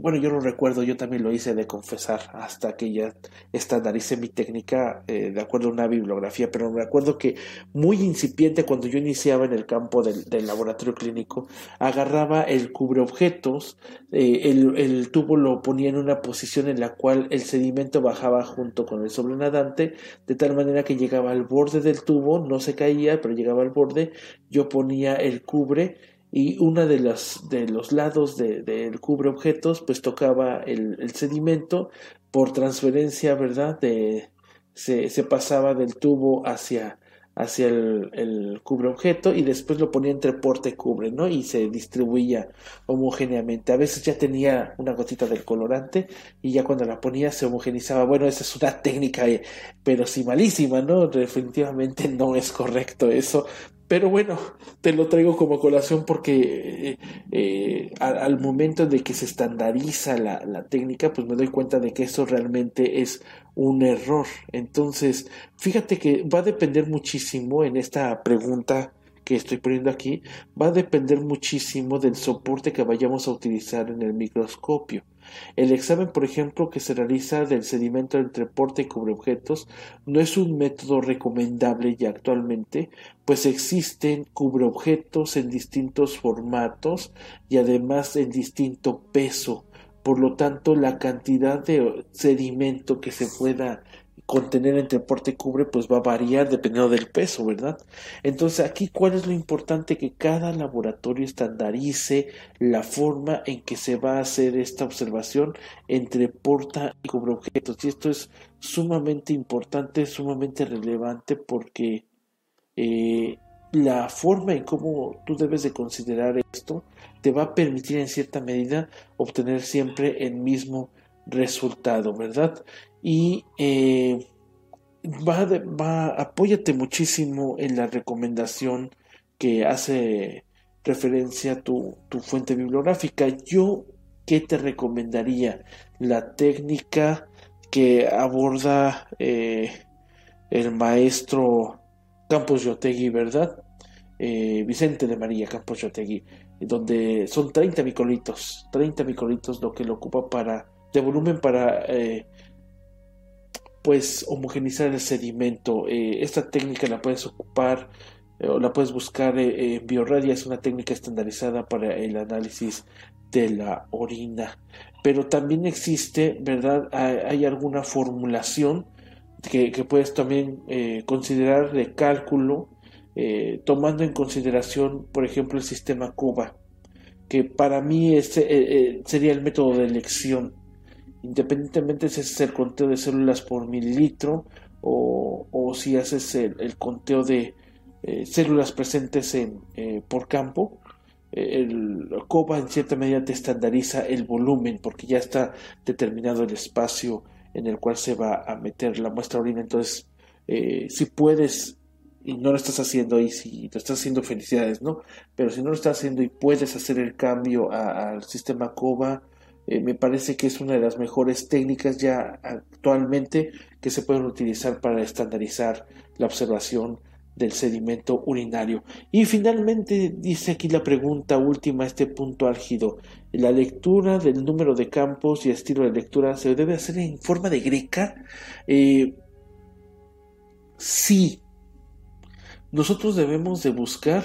S1: bueno, yo lo recuerdo, yo también lo hice de confesar hasta que ya estandaricé mi técnica eh, de acuerdo a una bibliografía, pero me acuerdo que muy incipiente cuando yo iniciaba en el campo del, laboratorio clínico, agarraba el cubreobjetos, eh, el, el, tubo lo ponía en una posición en la cual el sedimento bajaba junto con el sobrenadante, de tal manera que llegaba al borde del tubo, no se caía, pero llegaba al borde, yo ponía el cubre y una de las de los lados del de, cubre objetos pues tocaba el, sedimento por transferencia verdad de se, se pasaba del tubo hacia hacia el, el, cubre objeto y después lo ponía entre porta y cubre, ¿no? Y se distribuía homogéneamente. A veces ya tenía una gotita del colorante y ya cuando la ponía se homogenizaba. Bueno, esa es una [laughs] técnica, eh, pero sí malísima, ¿no? Definitivamente no es correcto eso, pero bueno, te lo traigo como colación porque eh, eh, al, momento de que se estandariza la, la, técnica, pues me doy cuenta de que eso realmente es un error. Entonces, fíjate que va a depender muchísimo en esta pregunta que estoy poniendo aquí, va a depender muchísimo del soporte que vayamos a utilizar en el microscopio. El examen, por ejemplo, que se realiza del sedimento entre porte y cubreobjetos no es un método recomendable ya actualmente, pues existen cubreobjetos en distintos formatos y además en distinto peso. Por lo tanto, la cantidad de sedimento que se pueda contener entre porte y cubre pues va a variar dependiendo del peso, ¿verdad? Entonces aquí cuál es lo importante que cada laboratorio estandarice la forma en que se va a hacer esta observación entre porta y cubre objetos y esto es sumamente importante, sumamente relevante porque eh, la forma en cómo tú debes de considerar esto te va a permitir en cierta medida obtener siempre el mismo resultado, ¿verdad? Y eh, va, va, apóyate muchísimo en la recomendación que hace referencia a tu, tu fuente bibliográfica. Yo ¿qué te recomendaría? La técnica que aborda eh, el maestro Campos Yotegui, ¿verdad? Eh, Vicente de María Campos Yotegui, donde son 30 microlitos, 30 microlitos lo que lo ocupa para, de volumen para, pues, homogenizar el sedimento. esta técnica la puedes ocupar o la puedes buscar en Bioradia, es una técnica estandarizada para el análisis de la orina. Pero también existe, ¿verdad? Hay, alguna formulación que, puedes también eh, considerar de cálculo, eh, tomando en consideración, por ejemplo, el sistema CUBA, que para mí este, eh, sería el método de elección, independientemente si es el conteo de células por mililitro o, si haces el, conteo de células presentes en, por campo, el COBA en cierta medida te estandariza el volumen porque ya está determinado el espacio en el cual se va a meter la muestra orina. Entonces, eh, si puedes y no lo estás haciendo y si lo estás haciendo, felicidades, ¿no? Pero si no lo estás haciendo y puedes hacer el cambio al sistema COBA, eh, me parece que es una de las mejores técnicas ya actualmente que se pueden utilizar para estandarizar la observación del sedimento urinario. Y finalmente dice aquí la pregunta última, este punto álgido. La lectura del número de campos y estilo de lectura se debe hacer en forma de greca. Eh, sí. Nosotros debemos de buscar,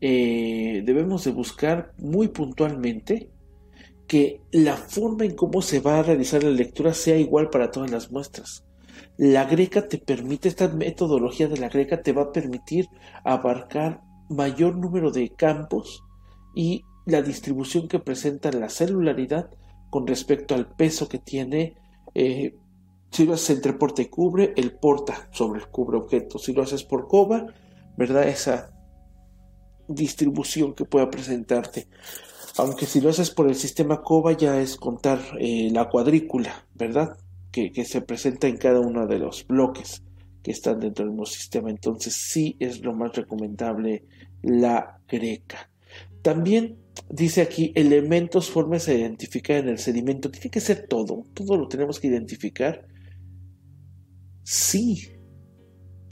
S1: eh, debemos de buscar muy puntualmente que la forma en cómo se va a realizar la lectura sea igual para todas las muestras. La greca te permite, esta metodología de la greca te va a permitir abarcar mayor número de campos y la distribución que presenta la celularidad con respecto al peso que tiene. Eh, si lo haces entre porta y cubre, el porta sobre el cubre objeto. Si lo haces por coba, ¿verdad? Esa distribución que pueda presentarte. Aunque si lo haces por el sistema coba ya es contar eh, la cuadrícula, ¿verdad? que, se presenta en cada uno de los bloques que están dentro del mismo sistema. Entonces sí es lo más recomendable la greca. También dice aquí elementos, formas a identificar en el sedimento. Tiene que ser todo, todo lo tenemos que identificar. Sí.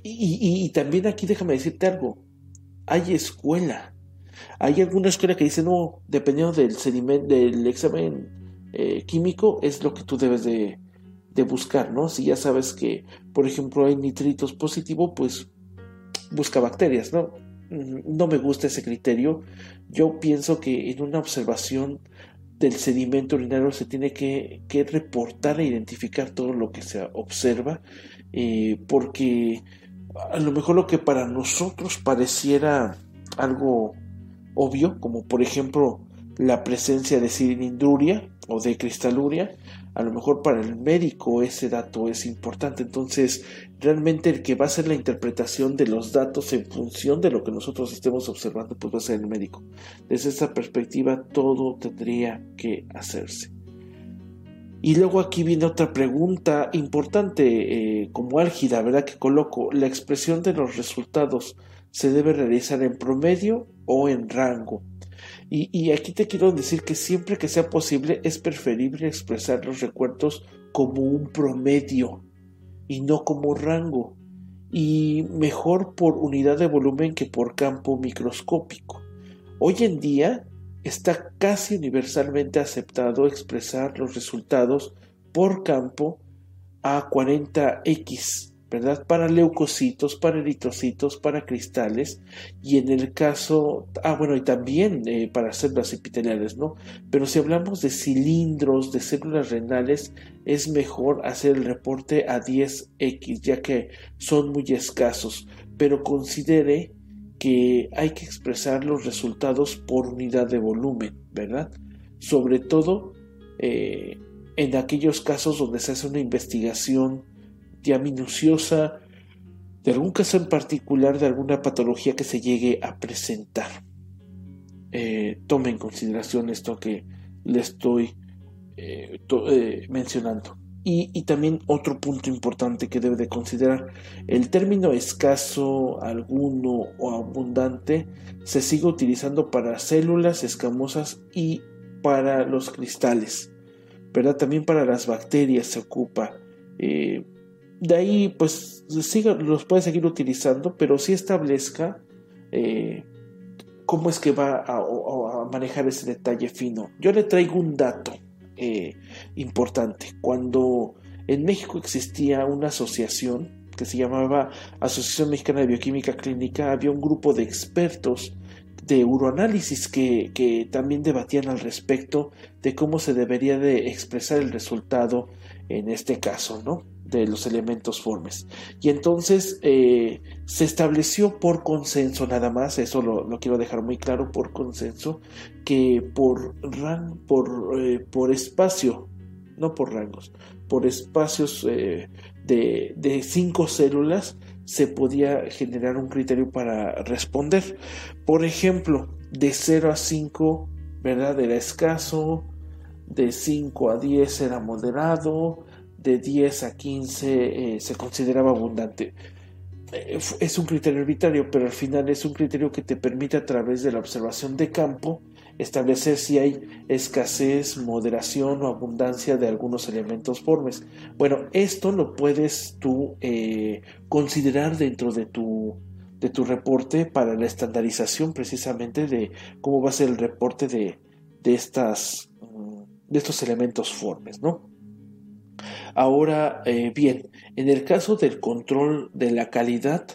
S1: Y, también aquí déjame decirte algo. Hay escuela. Hay alguna escuela que dice, no, dependiendo del sedimento, del examen eh, químico, es lo que tú debes de, de buscar, ¿no? Si ya sabes que, por ejemplo, hay nitritos positivo, pues busca bacterias, ¿no? Mm, no me gusta ese criterio. Yo pienso que en una observación del sedimento urinario se tiene que, reportar e identificar todo lo que se observa, eh, porque a lo mejor lo que para nosotros pareciera algo obvio, como por ejemplo la presencia de cilindruria o de cristaluria, a lo mejor para el médico ese dato es importante. Entonces, realmente el que va a hacer la interpretación de los datos en función de lo que nosotros estemos observando, pues va a ser el médico. Desde esa perspectiva, todo tendría que hacerse. Y luego aquí viene otra pregunta importante, eh, como álgida, ¿verdad? Que coloco, ¿la expresión de los resultados se debe realizar en promedio o en rango? Y, aquí te quiero decir que siempre que sea posible es preferible expresar los recuerdos como un promedio y no como rango, y mejor por unidad de volumen que por campo microscópico. Hoy en día está casi universalmente aceptado expresar los resultados por campo a 40x ¿verdad? Para leucocitos, para eritrocitos, para cristales y en el caso, ah bueno, y también eh, para células epiteliales, ¿no? Pero si hablamos de cilindros, de células renales, es mejor hacer el reporte a 10x, ya que son muy escasos, pero considere que hay que expresar los resultados por unidad de volumen, ¿verdad? Sobre todo eh, en aquellos casos donde se hace una investigación minuciosa de algún caso en particular de alguna patología que se llegue a presentar. Eh, tome en consideración esto que le estoy eh, eh, mencionando. Y, y, también otro punto importante que debe de considerar, el término escaso, alguno o abundante se sigue utilizando para células escamosas y para los cristales, ¿verdad? También para las bacterias se ocupa. Eh, de ahí, pues, los puede seguir utilizando, pero sí establezca eh, cómo es que va a, manejar ese detalle fino. Yo le traigo un dato eh, importante. Cuando en México existía una asociación que se llamaba Asociación Mexicana de Bioquímica Clínica, había un grupo de expertos de uroanálisis que, que, también debatían al respecto de cómo se debería de expresar el resultado en este caso, ¿no? De los elementos formes. Y entonces eh, se estableció por consenso nada más, eso lo, quiero dejar muy claro, por consenso, que por, ran, por, eh, por espacio, no por rangos, por espacios eh, de, de cinco células, se podía generar un criterio para responder. Por ejemplo, de 0 a 5, ¿verdad? Era escaso, de 5 a 10 era moderado, de 10 a 15 eh, se consideraba abundante. Eh, es un criterio arbitrario, pero al final es un criterio que te permite a través de la observación de campo establecer si hay escasez, moderación o abundancia de algunos elementos formes. Bueno, esto lo puedes tú eh, considerar dentro de tu, de tu reporte para la estandarización precisamente de cómo va a ser el reporte de, de, estas, mm, de estos elementos formes, ¿no? Ahora, eh, bien, en el caso del control de la calidad,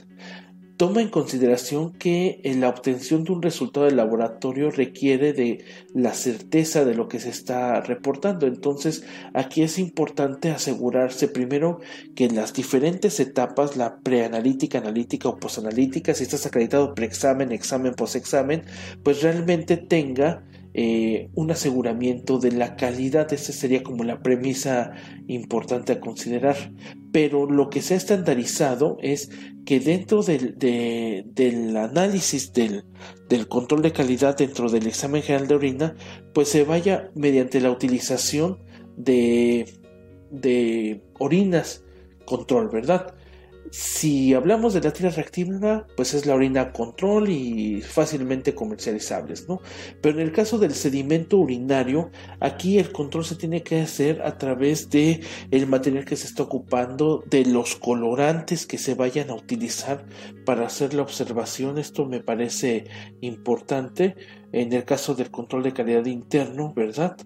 S1: toma en consideración que la obtención de un resultado de laboratorio requiere de la certeza de lo que se está reportando. Entonces, aquí es importante asegurarse primero que en las diferentes etapas, la preanalítica, analítica o posanalítica, si estás acreditado preexamen, examen, posexamen, pues realmente tenga eh, un aseguramiento de la calidad. Esa sería como la premisa importante a considerar. Pero lo que se ha estandarizado es que dentro del, del análisis del, del, control de calidad dentro del examen general de orina, pues se vaya mediante la utilización de, de orinas control, ¿verdad? Si hablamos de la tira reactiva, pues es la orina control y fácilmente comercializables, ¿no? Pero en el caso del sedimento urinario, aquí el control se tiene que hacer a través de el material que se está ocupando, de los colorantes que se vayan a utilizar para hacer la observación. Esto me parece importante en el caso del control de calidad interno, ¿verdad?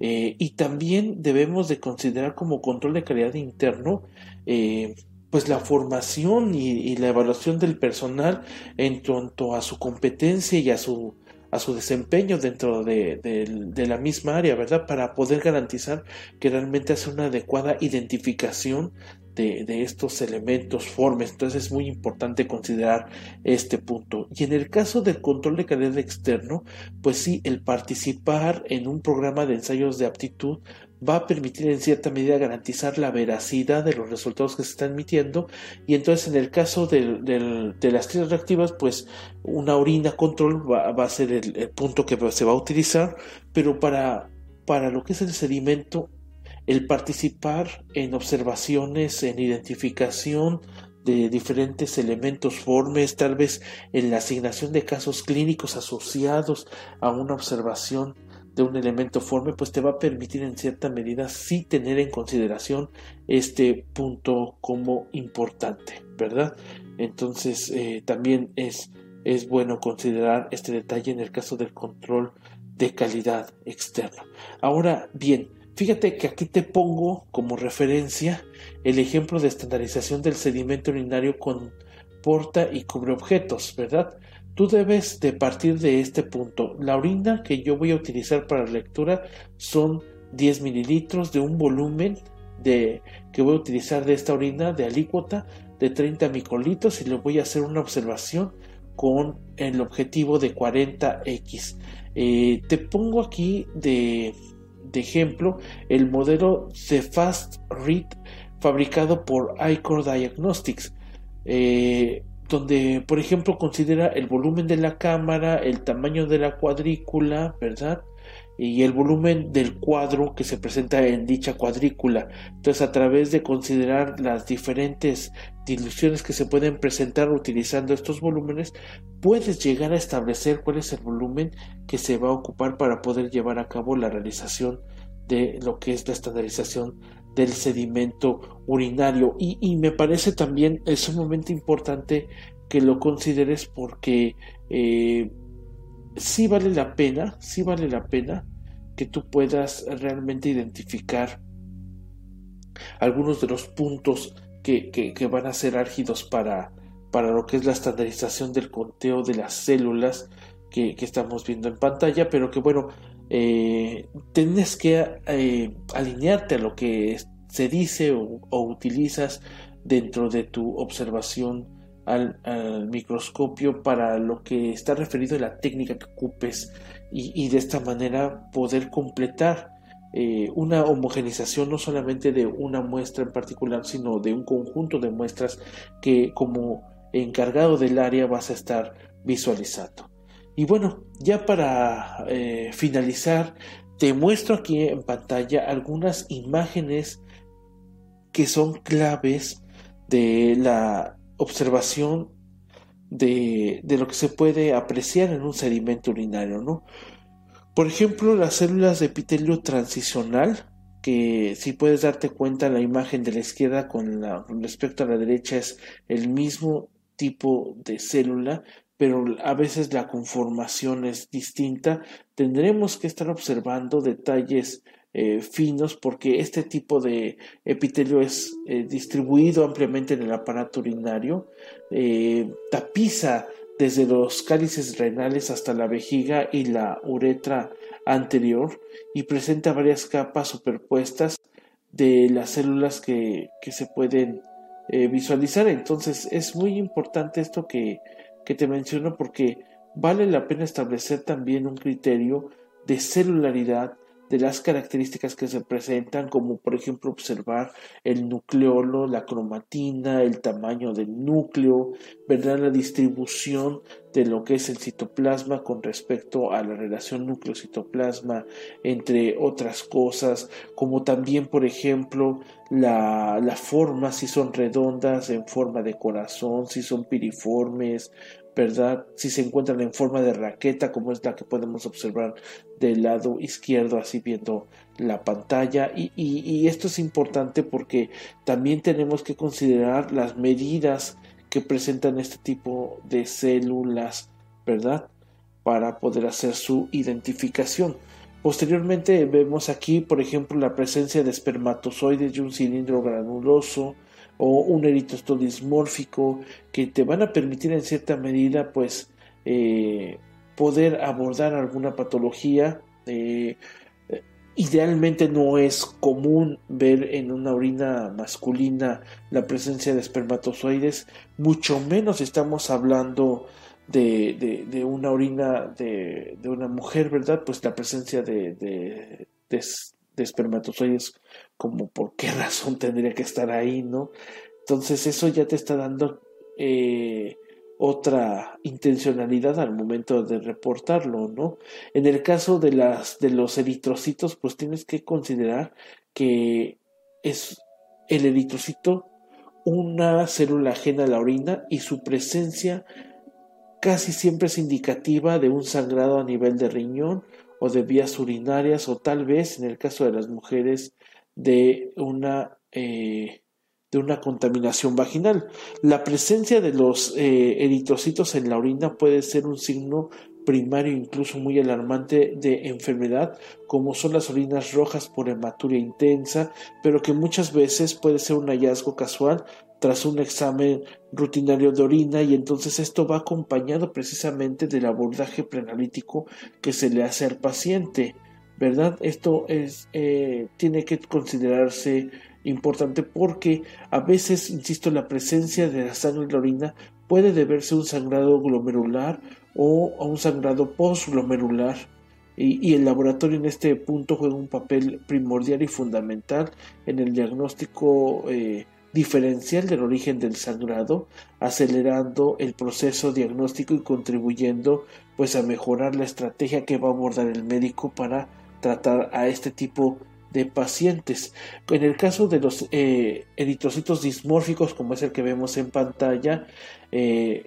S1: Eh, y también debemos de considerar como control de calidad interno eh, pues la formación y, la evaluación del personal en cuanto a su competencia y a su a su desempeño dentro de, de, la misma área, ¿verdad? Para poder garantizar que realmente hace una adecuada identificación de, de, estos elementos formes. Entonces es muy importante considerar este punto. Y en el caso del control de calidad externo, pues sí, el participar en un programa de ensayos de aptitud va a permitir en cierta medida garantizar la veracidad de los resultados que se están emitiendo. Y entonces en el caso de las tiras reactivas pues una orina control va, a ser el, punto que se va a utilizar. Pero para, para lo que es el sedimento el participar en observaciones en identificación de diferentes elementos formes, tal vez en la asignación de casos clínicos asociados a una observación de un elemento forme, pues te va a permitir en cierta medida sí tener en consideración este punto como importante, ¿verdad? Entonces eh, también es, es bueno considerar este detalle en el caso del control de calidad externa. Ahora bien, fíjate que aquí te pongo como referencia el ejemplo de estandarización del sedimento urinario con porta y cubre objetos, ¿verdad? Tú debes de partir de este punto. La orina que yo voy a utilizar para lectura son 10 mililitros de un volumen de, que voy a utilizar de esta orina de alícuota de 30 microlitros y le voy a hacer una observación con el objetivo de 40x. Eh, te pongo aquí de, de, ejemplo el modelo de Fast Read fabricado por iCore Diagnostics. Eh, donde, por ejemplo, considera el volumen de la cámara, el tamaño de la cuadrícula, ¿verdad? y el volumen del cuadro que se presenta en dicha cuadrícula. Entonces, a través de considerar las diferentes diluciones que se pueden presentar utilizando estos volúmenes, puedes llegar a establecer cuál es el volumen que se va a ocupar para poder llevar a cabo la realización de lo que es la estandarización del sedimento urinario. Y, me parece también es sumamente importante que lo consideres porque eh, sí vale la pena, sí vale la pena que tú puedas realmente identificar algunos de los puntos que, van a ser álgidos para, para lo que es la estandarización del conteo de las células que, estamos viendo en pantalla, pero que bueno, eh, tienes que eh, alinearte a lo que se dice o, utilizas dentro de tu observación al, microscopio para lo que está referido a la técnica que ocupes y, de esta manera poder completar eh, una homogenización no solamente de una muestra en particular, sino de un conjunto de muestras que como encargado del área vas a estar visualizando. Y bueno, ya para eh, finalizar, te muestro aquí en pantalla algunas imágenes que son claves de la observación de, lo que se puede apreciar en un sedimento urinario, ¿no? Por ejemplo, las células de epitelio transicional, que si puedes darte cuenta la imagen de la izquierda con respecto a la derecha es el mismo tipo de célula, pero a veces la conformación es distinta, tendremos que estar observando detalles eh, finos porque este tipo de epitelio es eh, distribuido ampliamente en el aparato urinario, eh, tapiza desde los cálices renales hasta la vejiga y la uretra anterior y presenta varias capas superpuestas de las células que, que se pueden visualizar. Entonces es muy importante esto que, que te menciono porque vale la pena establecer también un criterio de celularidad de las características que se presentan, como por ejemplo observar el nucleolo, la cromatina, el tamaño del núcleo, ¿verdad? la distribución de lo que es el citoplasma con respecto a la relación núcleo-citoplasma, entre otras cosas, como también, por ejemplo, la, la forma, si son redondas en forma de corazón, si son piriformes, ¿verdad? Si se encuentran en forma de raqueta, como es la que podemos observar del lado izquierdo, así viendo la pantalla. Y, y, esto es importante porque también tenemos que considerar las medidas que presentan este tipo de células, ¿verdad? Para poder hacer su identificación. Posteriormente vemos aquí, por ejemplo, la presencia de espermatozoides y un cilindro granuloso, o un eritrocito dismórfico que te van a permitir en cierta medida pues eh, poder abordar alguna patología eh, idealmente no es común ver en una orina masculina la presencia de espermatozoides mucho menos estamos hablando de, de, una orina de, de, una mujer verdad pues la presencia de espermatozoides como por qué [laughs] razón tendría que estar ahí, ¿no? Entonces eso ya te está dando eh, otra intencionalidad al momento de reportarlo, ¿no? En el caso de las de los eritrocitos, pues tienes que considerar que es el eritrocito una célula ajena a la orina y su presencia casi siempre es indicativa de un sangrado a nivel de riñón o de vías urinarias o tal vez en el caso de las mujeres de una, eh, de una contaminación vaginal. La presencia de los eh, eritrocitos en la orina puede ser un signo primario incluso muy alarmante de enfermedad como son las orinas rojas por hematuria intensa pero que muchas veces puede ser un hallazgo casual tras un examen rutinario de orina y entonces esto va acompañado precisamente del abordaje preanalítico que se le hace al paciente. ¿Verdad? Esto es, eh, tiene que considerarse importante porque a veces, insisto, la presencia de la sangre en la orina puede deberse a un sangrado glomerular o a un sangrado postglomerular. Y, y el laboratorio en este punto juega un papel primordial y fundamental en el diagnóstico eh, diferencial del origen del sangrado, acelerando el proceso diagnóstico y contribuyendo pues a mejorar la estrategia que va a abordar el médico para tratar a este tipo de pacientes. En el caso de los eh, eritrocitos dismórficos, como es el que vemos en pantalla, eh,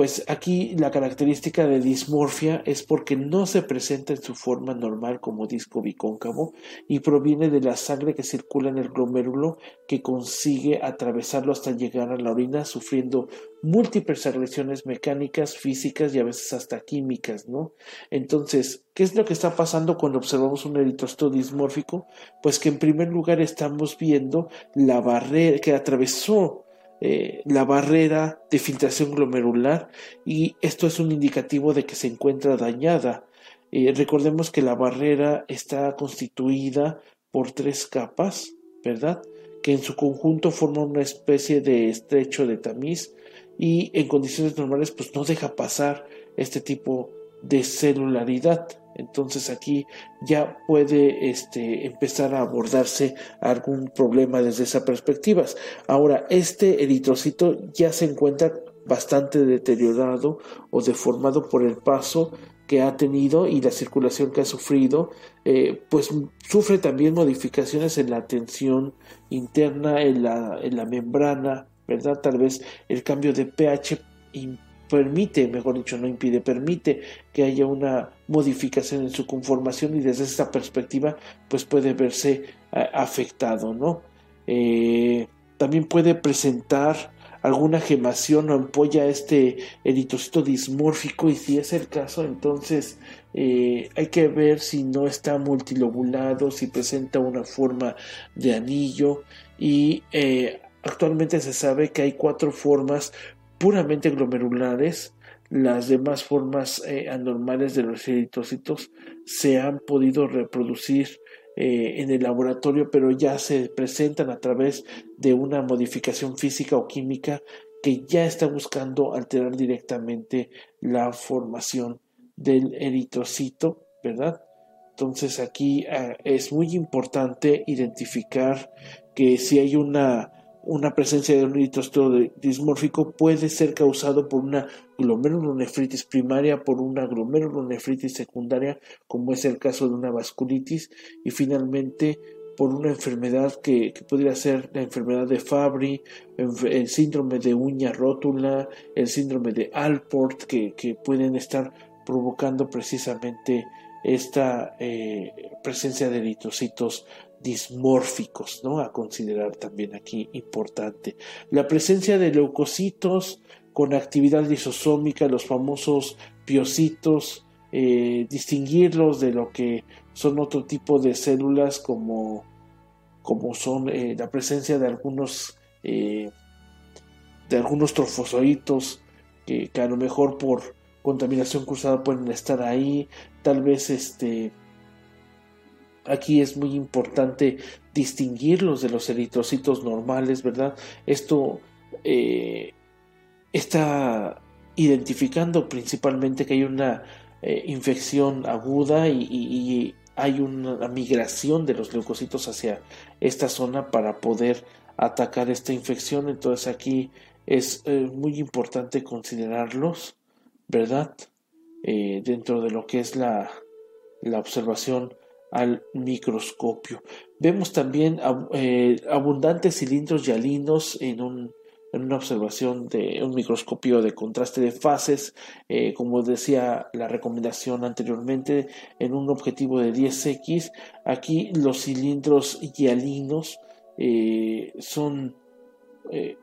S1: pues aquí la característica de dismorfia es porque no se presenta en su forma normal como disco bicóncavo y proviene de la sangre que circula en el glomérulo que consigue atravesarlo hasta llegar a la orina sufriendo múltiples agresiones mecánicas, físicas y a veces hasta químicas, ¿no? Entonces, ¿qué es lo que está pasando cuando observamos un eritrocito dismórfico? Pues que en primer lugar estamos viendo la barrera que atravesó eh, la barrera de filtración glomerular y esto es un indicativo de que se encuentra dañada. Eh, recordemos que la barrera está constituida por tres capas, ¿verdad? Que en su conjunto forman una especie de estrecho de tamiz y en condiciones normales pues no deja pasar este tipo de celularidad. Entonces aquí ya puede este, empezar a abordarse algún problema desde esa perspectiva. Ahora, este eritrocito ya se encuentra bastante deteriorado o deformado por el paso que ha tenido y la circulación que ha sufrido, eh, pues sufre también modificaciones en la tensión interna, en la, en la membrana, ¿verdad? Tal vez el cambio de pH permite, mejor dicho, no impide, permite que haya una modificación en su conformación y desde esa perspectiva pues puede verse eh, afectado, ¿no? Eh, también puede presentar alguna gemación o ampolla este eritrocito dismórfico y si es el caso entonces eh, hay que ver si no está multilobulado, si presenta una forma de anillo y actualmente se sabe que hay cuatro formas puramente glomerulares, las demás formas eh, anormales de los eritrocitos se han podido reproducir eh, en el laboratorio, pero ya se presentan a través de una modificación física o química que ya está buscando alterar directamente la formación del eritrocito, ¿verdad? Entonces aquí ah, es muy importante identificar que si hay una una presencia de un eritrocito dismórfico puede ser causado por una glomerulonefritis primaria, por una glomerulonefritis secundaria, como es el caso de una vasculitis, y finalmente por una enfermedad que, podría ser la enfermedad de Fabry, el síndrome de uña rótula, el síndrome de Alport, que, pueden estar provocando precisamente esta eh, presencia de eritrocitos dismórficos, ¿no? A considerar también aquí importante. La presencia de leucocitos con actividad lisosómica, los famosos piocitos, eh, distinguirlos de lo que son otro tipo de células como, como son eh, la presencia de algunos eh, de algunos trofozoitos que, que, a lo mejor por contaminación cruzada pueden estar ahí, tal vez este Aquí es muy importante distinguirlos de los eritrocitos normales, ¿verdad? Esto eh, está identificando principalmente que hay una eh, infección aguda y, hay una migración de los leucocitos hacia esta zona para poder atacar esta infección. Entonces aquí es eh, muy importante considerarlos, ¿verdad? dentro de lo que es la, la observación al microscopio. Vemos también eh, abundantes cilindros yalinos en, en, una observación de un microscopio de contraste de fases, eh, como decía la recomendación anteriormente, en un objetivo de 10x. Aquí los cilindros yalinos eh, son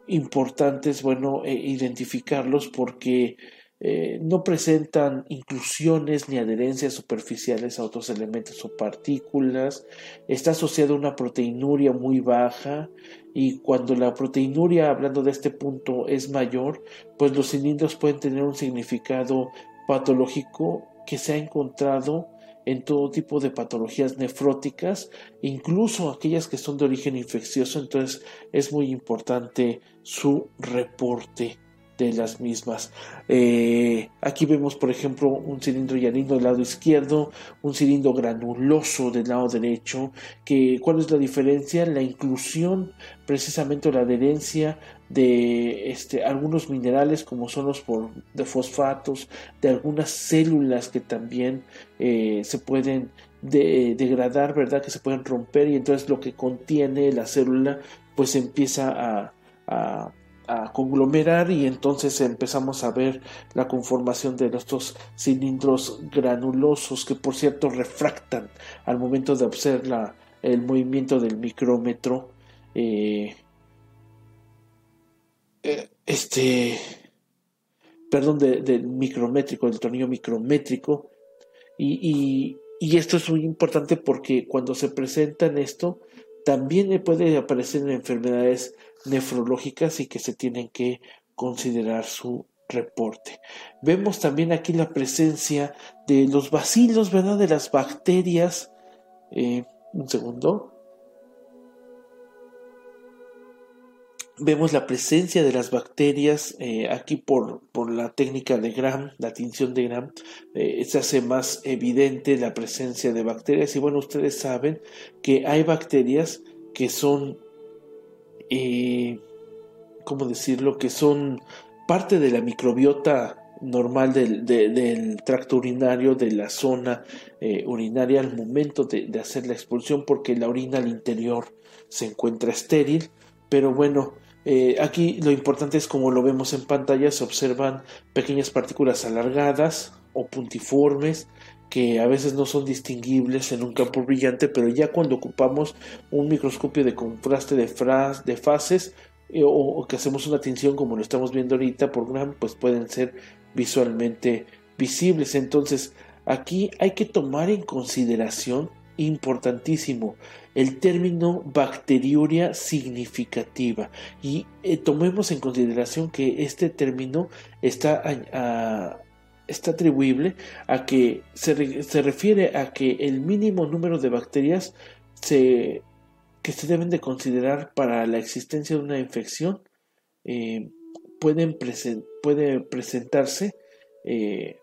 S1: importantes, bueno, identificarlos porque eh, no presentan inclusiones ni adherencias superficiales a otros elementos o partículas, está asociado a una proteinuria muy baja y cuando la proteinuria, hablando de este punto, es mayor, pues los cilindros pueden tener un significado patológico que se ha encontrado en todo tipo de patologías nefróticas, incluso aquellas que son de origen infeccioso, entonces es muy importante su reporte de las mismas. Eh, aquí vemos, por ejemplo, un cilindro llanino del lado izquierdo, un cilindro granuloso del lado derecho. Que, ¿Cuál es la diferencia? La inclusión, precisamente la adherencia de este, algunos minerales como son los de fosfatos, de algunas células que también eh, se pueden de, degradar, ¿verdad? Que se pueden romper y entonces lo que contiene la célula pues empieza a, a, conglomerar y entonces empezamos a ver la conformación de estos cilindros granulosos que por cierto refractan al momento de observar el movimiento del micrómetro. Eh, eh, este perdón, del micrométrico, del tornillo micrométrico. Y, y, esto es muy importante porque cuando se presenta en esto, también puede aparecer en enfermedades nefrológicas y que se tienen que considerar su reporte. Vemos también aquí la presencia de los bacilos, ¿verdad? De las bacterias. Eh, un segundo. vemos la presencia de las bacterias eh, aquí por, por, la técnica de Gram, la tinción de Gram, eh, se hace más evidente la presencia de bacterias y bueno, ustedes saben que hay bacterias que son, eh, ¿cómo decirlo?, que son parte de la microbiota normal del, del tracto urinario, de la zona urinaria al momento de, de hacer la expulsión porque la orina al interior se encuentra estéril, pero bueno, eh, aquí lo importante es como lo vemos en pantalla, se observan pequeñas partículas alargadas o puntiformes que a veces no son distinguibles en un campo brillante, pero ya cuando ocupamos un microscopio de contraste de, de fases eh, o, que hacemos una tinción como lo estamos viendo ahorita por Gram, pues pueden ser visualmente visibles. Entonces, aquí hay que tomar en consideración importantísimo el término bacteriuria significativa y eh, tomemos en consideración que este término está, está atribuible a que se, se, refiere a que el mínimo número de bacterias se, que se deben de considerar para la existencia de una infección eh, pueden puede presentarse eh,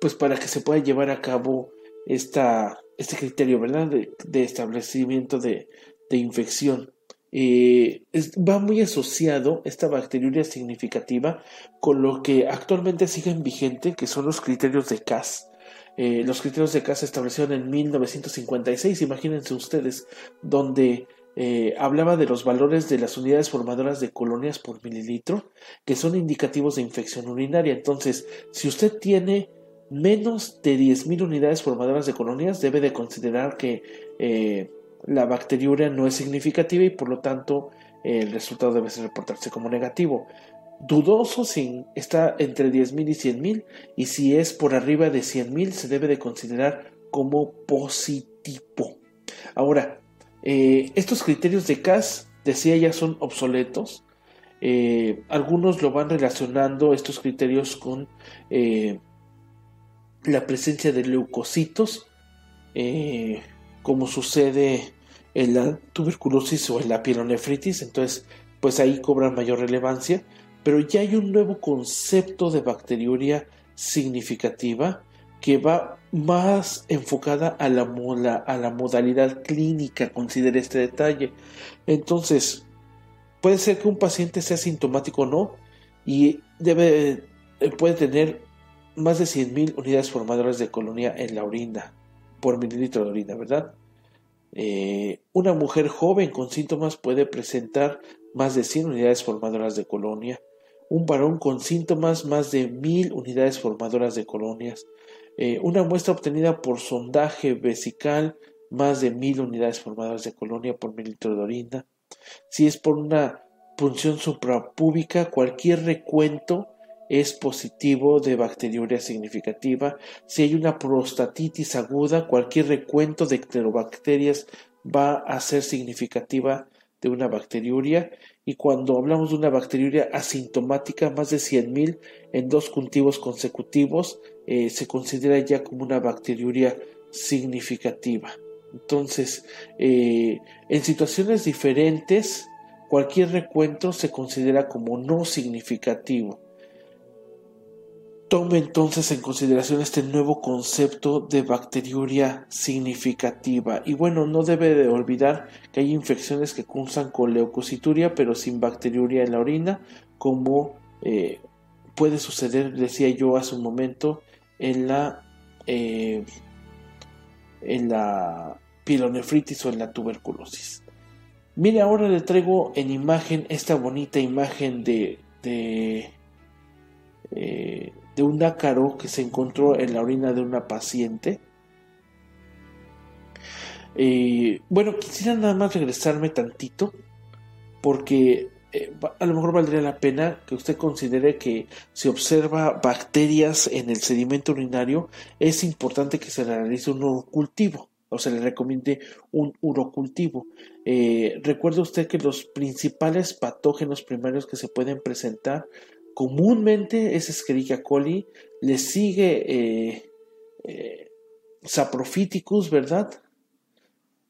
S1: pues para que se pueda llevar a cabo esta este criterio, ¿verdad? De, establecimiento de, infección. Eh, va muy asociado esta bacteriuria significativa con lo que actualmente siguen vigente, que son los criterios de CAS. Eh, los criterios de CAS se establecieron en 1956, imagínense ustedes, donde eh, hablaba de los valores de las unidades formadoras de colonias por mililitro, que son indicativos de infección urinaria. Entonces, si usted tiene menos de 10.000 unidades formadoras de colonias, debe de considerar que la bacteriuria no es significativa y por lo tanto el resultado debe reportarse como negativo. Dudoso si está entre 10.000 y 100.000 y si es por arriba de 100.000 se debe de considerar como positivo. Ahora, eh, estos criterios de CAS, decía ya, son obsoletos. Eh, algunos lo van relacionando estos criterios con la presencia de leucocitos, eh, como sucede en la tuberculosis o en la pielonefritis, entonces pues ahí cobran mayor relevancia, pero ya hay un nuevo concepto de bacteriuria significativa que va más enfocada a la, a la modalidad clínica, considere este detalle. Entonces, puede ser que un paciente sea sintomático o no, y debe, eh, puede tener más de 100.000 unidades formadoras de colonia en la orina, por mililitro de orina, ¿verdad? Eh, una mujer joven con síntomas puede presentar más de 100 unidades formadoras de colonia. Un varón con síntomas más de 1000 unidades formadoras de colonias. Eh, una muestra obtenida por sondaje vesical, más de 1000 unidades formadoras de colonia por mililitro de orina. Si es por una punción suprapúbica, cualquier recuento es positivo de bacteriuria significativa. Si hay una prostatitis aguda, cualquier recuento de enterobacterias va a ser significativa de una bacteriuria. Y cuando hablamos de una bacteriuria asintomática, más de 100.000 en dos cultivos consecutivos, eh, se considera ya como una bacteriuria significativa. Entonces, eh, en situaciones diferentes, cualquier recuento se considera como no significativo. Tome entonces en consideración este nuevo concepto de bacteriuria significativa. Y bueno, no debe de olvidar que hay infecciones que cursan con leucocituria, pero sin bacteriuria en la orina, como eh, puede suceder, decía yo hace un momento, en la, eh, en la pielonefritis o en la tuberculosis. Mire, ahora le traigo en imagen esta bonita imagen de, de, eh, de un ácaro que se encontró en la orina de una paciente. Eh, bueno, quisiera nada más regresarme tantito porque eh, a lo mejor valdría la pena que usted considere que si observa bacterias en el sedimento urinario es importante que se realice un cultivo o se le recomiende un urocultivo. Eh, recuerde usted que los principales patógenos primarios que se pueden presentar comúnmente es Escherichia coli, le sigue eh, eh, Saprophyticus, ¿verdad?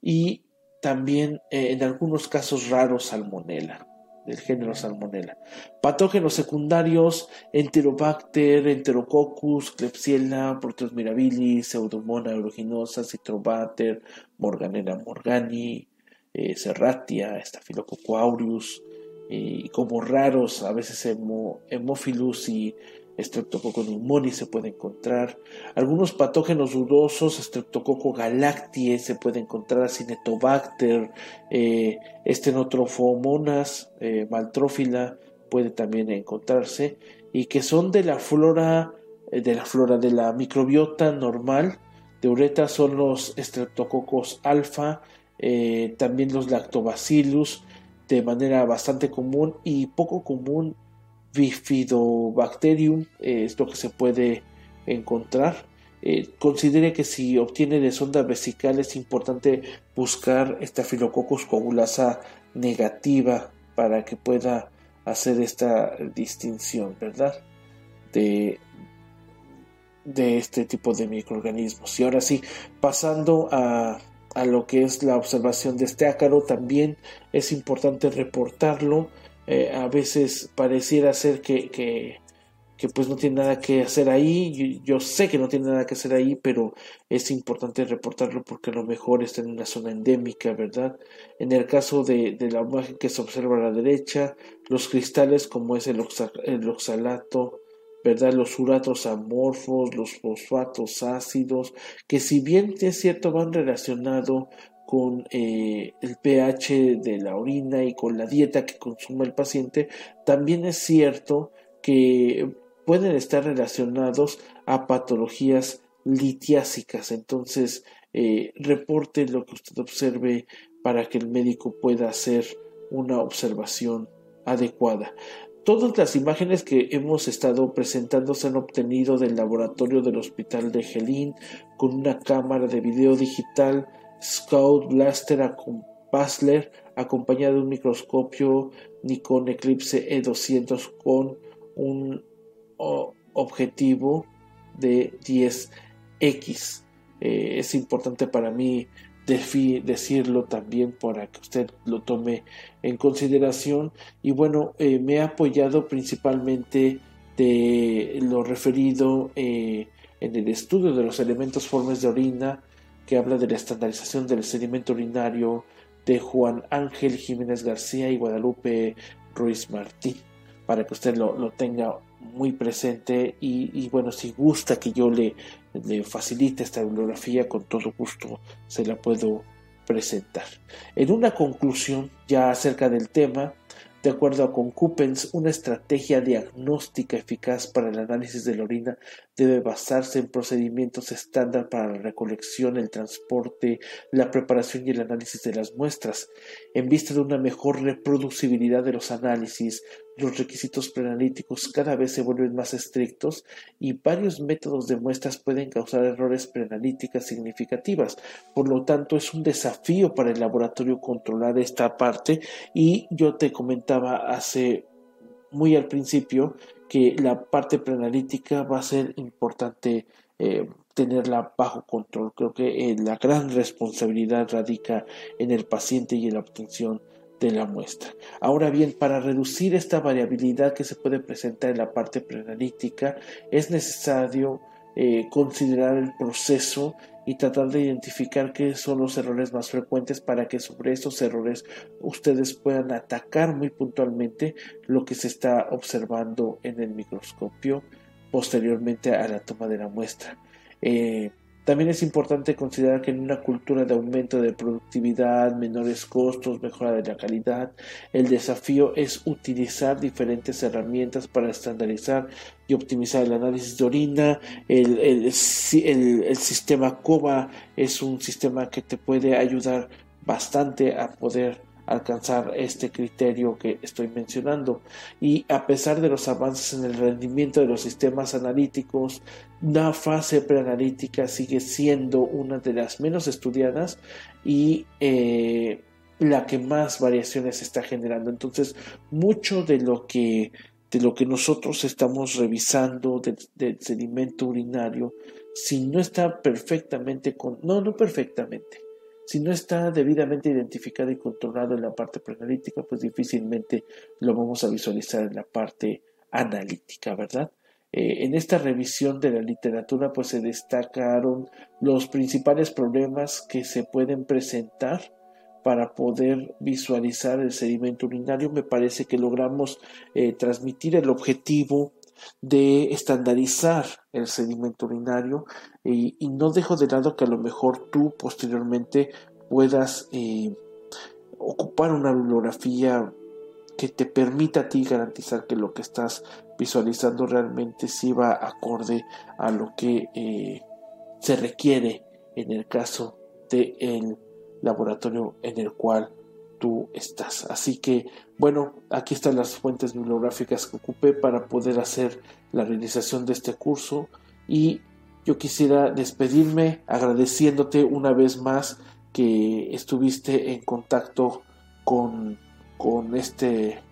S1: Y también en algunos casos raros Salmonella del género Salmonella. Patógenos secundarios, Enterobacter, Enterococcus, Klebsiella, Proteus mirabilis, Pseudomonas aeruginosa, Citrobacter, Morganella morgani, eh, Serratia, Staphylococcus aureus, eh, y como raros a veces Hemophilus y Streptococcus pneumoniae se puede encontrar. Algunos patógenos dudosos, Streptococcus galactiae se puede encontrar, Cinetobacter, eh, Estenotrofomonas eh, maltrófila puede también encontrarse y que son de la flora eh, de la flora de la microbiota normal de uretra son los Streptococcus alfa, eh, también los Lactobacillus de manera bastante común y poco común Bifidobacterium eh, es lo que se puede encontrar. Eh, considere que si obtiene de sonda vesical es importante buscar Staphylococcus coagulasa negativa para que pueda hacer esta distinción, ¿verdad? De, de este tipo de microorganismos. Y ahora sí, pasando a, a lo que es la observación de este ácaro, también es importante reportarlo eh, a veces pareciera ser que, que, pues no tiene nada que hacer ahí. Yo, sé que no tiene nada que hacer ahí, pero es importante reportarlo porque a lo mejor está en una zona endémica, ¿verdad? En el caso de, la imagen que se observa a la derecha, los cristales como es el oxalato, ¿verdad? Los uratos amorfos, los fosfatos ácidos, que si bien es cierto van relacionados con eh, el pH de la orina y con la dieta que consume el paciente, también es cierto que pueden estar relacionados a patologías litiásicas. Entonces, eh, reporte lo que usted observe para que el médico pueda hacer una observación adecuada. Todas las imágenes que hemos estado presentando se han obtenido del laboratorio del Hospital de Gelín con una cámara de video digital Scout Blaster Basler acompañado de un microscopio Nikon Eclipse E200 con un objetivo de 10x. Eh, es importante para mí decirlo también para que usted lo tome en consideración. Y bueno, eh, me ha apoyado principalmente de lo referido eh, en el estudio de los elementos formes de orina que habla de la estandarización del sedimento urinario de Juan Ángel Jiménez García y Guadalupe Ruiz Martí, para que usted lo, tenga muy presente y, bueno, si gusta que yo le, le facilite esta bibliografía, con todo gusto se la puedo presentar. En una conclusión ya acerca del tema, de acuerdo a Concupens, una estrategia diagnóstica eficaz para el análisis de la orina debe basarse en procedimientos estándar para la recolección, el transporte, la preparación y el análisis de las muestras. En vista de una mejor reproducibilidad de los análisis, los requisitos preanalíticos cada vez se vuelven más estrictos y varios métodos de muestras pueden causar errores preanalíticas significativas. Por lo tanto, es un desafío para el laboratorio controlar esta parte y yo te comentaba hace muy al principio que la parte preanalítica va a ser importante eh, tenerla bajo control. Creo que eh, la gran responsabilidad radica en el paciente y en la obtención de la muestra. Ahora bien, para reducir esta variabilidad que se puede presentar en la parte preanalítica, es necesario eh, considerar el proceso y tratar de identificar qué son los errores más frecuentes para que sobre esos errores ustedes puedan atacar muy puntualmente lo que se está observando en el microscopio posteriormente a la toma de la muestra. Eh, También es importante considerar que en una cultura de aumento de productividad, menores costos, mejora de la calidad, el desafío es utilizar diferentes herramientas para estandarizar y optimizar el análisis de orina. El, el, sistema COBA es un sistema que te puede ayudar bastante a poder alcanzar este criterio que estoy mencionando. Y a pesar de los avances en el rendimiento de los sistemas analíticos, la fase preanalítica sigue siendo una de las menos estudiadas y eh, la que más variaciones está generando. Entonces, mucho de lo que de lo que nosotros estamos revisando del, sedimento urinario, si no está perfectamente con, no, no perfectamente, si no está debidamente identificado y controlado en la parte preanalítica, pues difícilmente lo vamos a visualizar en la parte analítica, ¿verdad? Eh, en esta revisión de la literatura, pues se destacaron los principales problemas que se pueden presentar para poder visualizar el sedimento urinario. Me parece que logramos eh, transmitir el objetivo de estandarizar el sedimento urinario y, no dejo de lado que a lo mejor tú posteriormente puedas eh, ocupar una bibliografía que te permita a ti garantizar que lo que estás visualizando realmente sí va acorde a lo que eh, se requiere en el caso del laboratorio en el cual tú estás. Así que, bueno, aquí están las fuentes bibliográficas que ocupé para poder hacer la realización de este curso y yo quisiera despedirme agradeciéndote una vez más que estuviste en contacto con, con este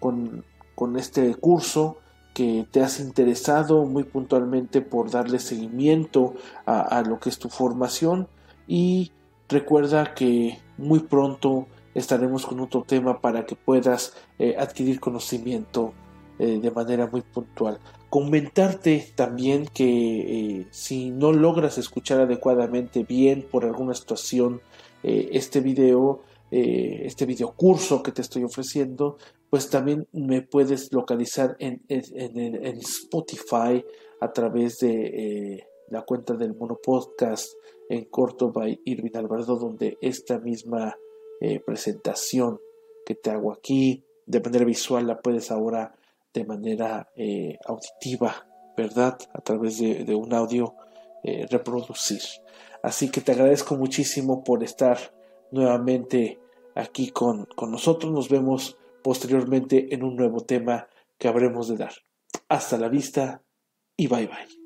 S1: con, con este curso que te has interesado muy puntualmente por darle seguimiento a, a, lo que es tu formación y recuerda que muy pronto estaremos con otro tema para que puedas eh, adquirir conocimiento eh, de manera muy puntual. Comentarte también que eh, si no logras escuchar adecuadamente bien por alguna situación este video, este video curso que te estoy ofreciendo, pues también me puedes localizar en, en Spotify a través de la cuenta del Mono Podcast en corto by Irving Alvarado, donde esta misma eh, presentación que te hago aquí de manera visual la puedes ahora de manera eh, auditiva, ¿verdad? A través de, un audio eh, reproducir. Así que te agradezco muchísimo por estar nuevamente aquí con, con nosotros. Nos vemos posteriormente en un nuevo tema que habremos de dar. Hasta la vista y bye bye.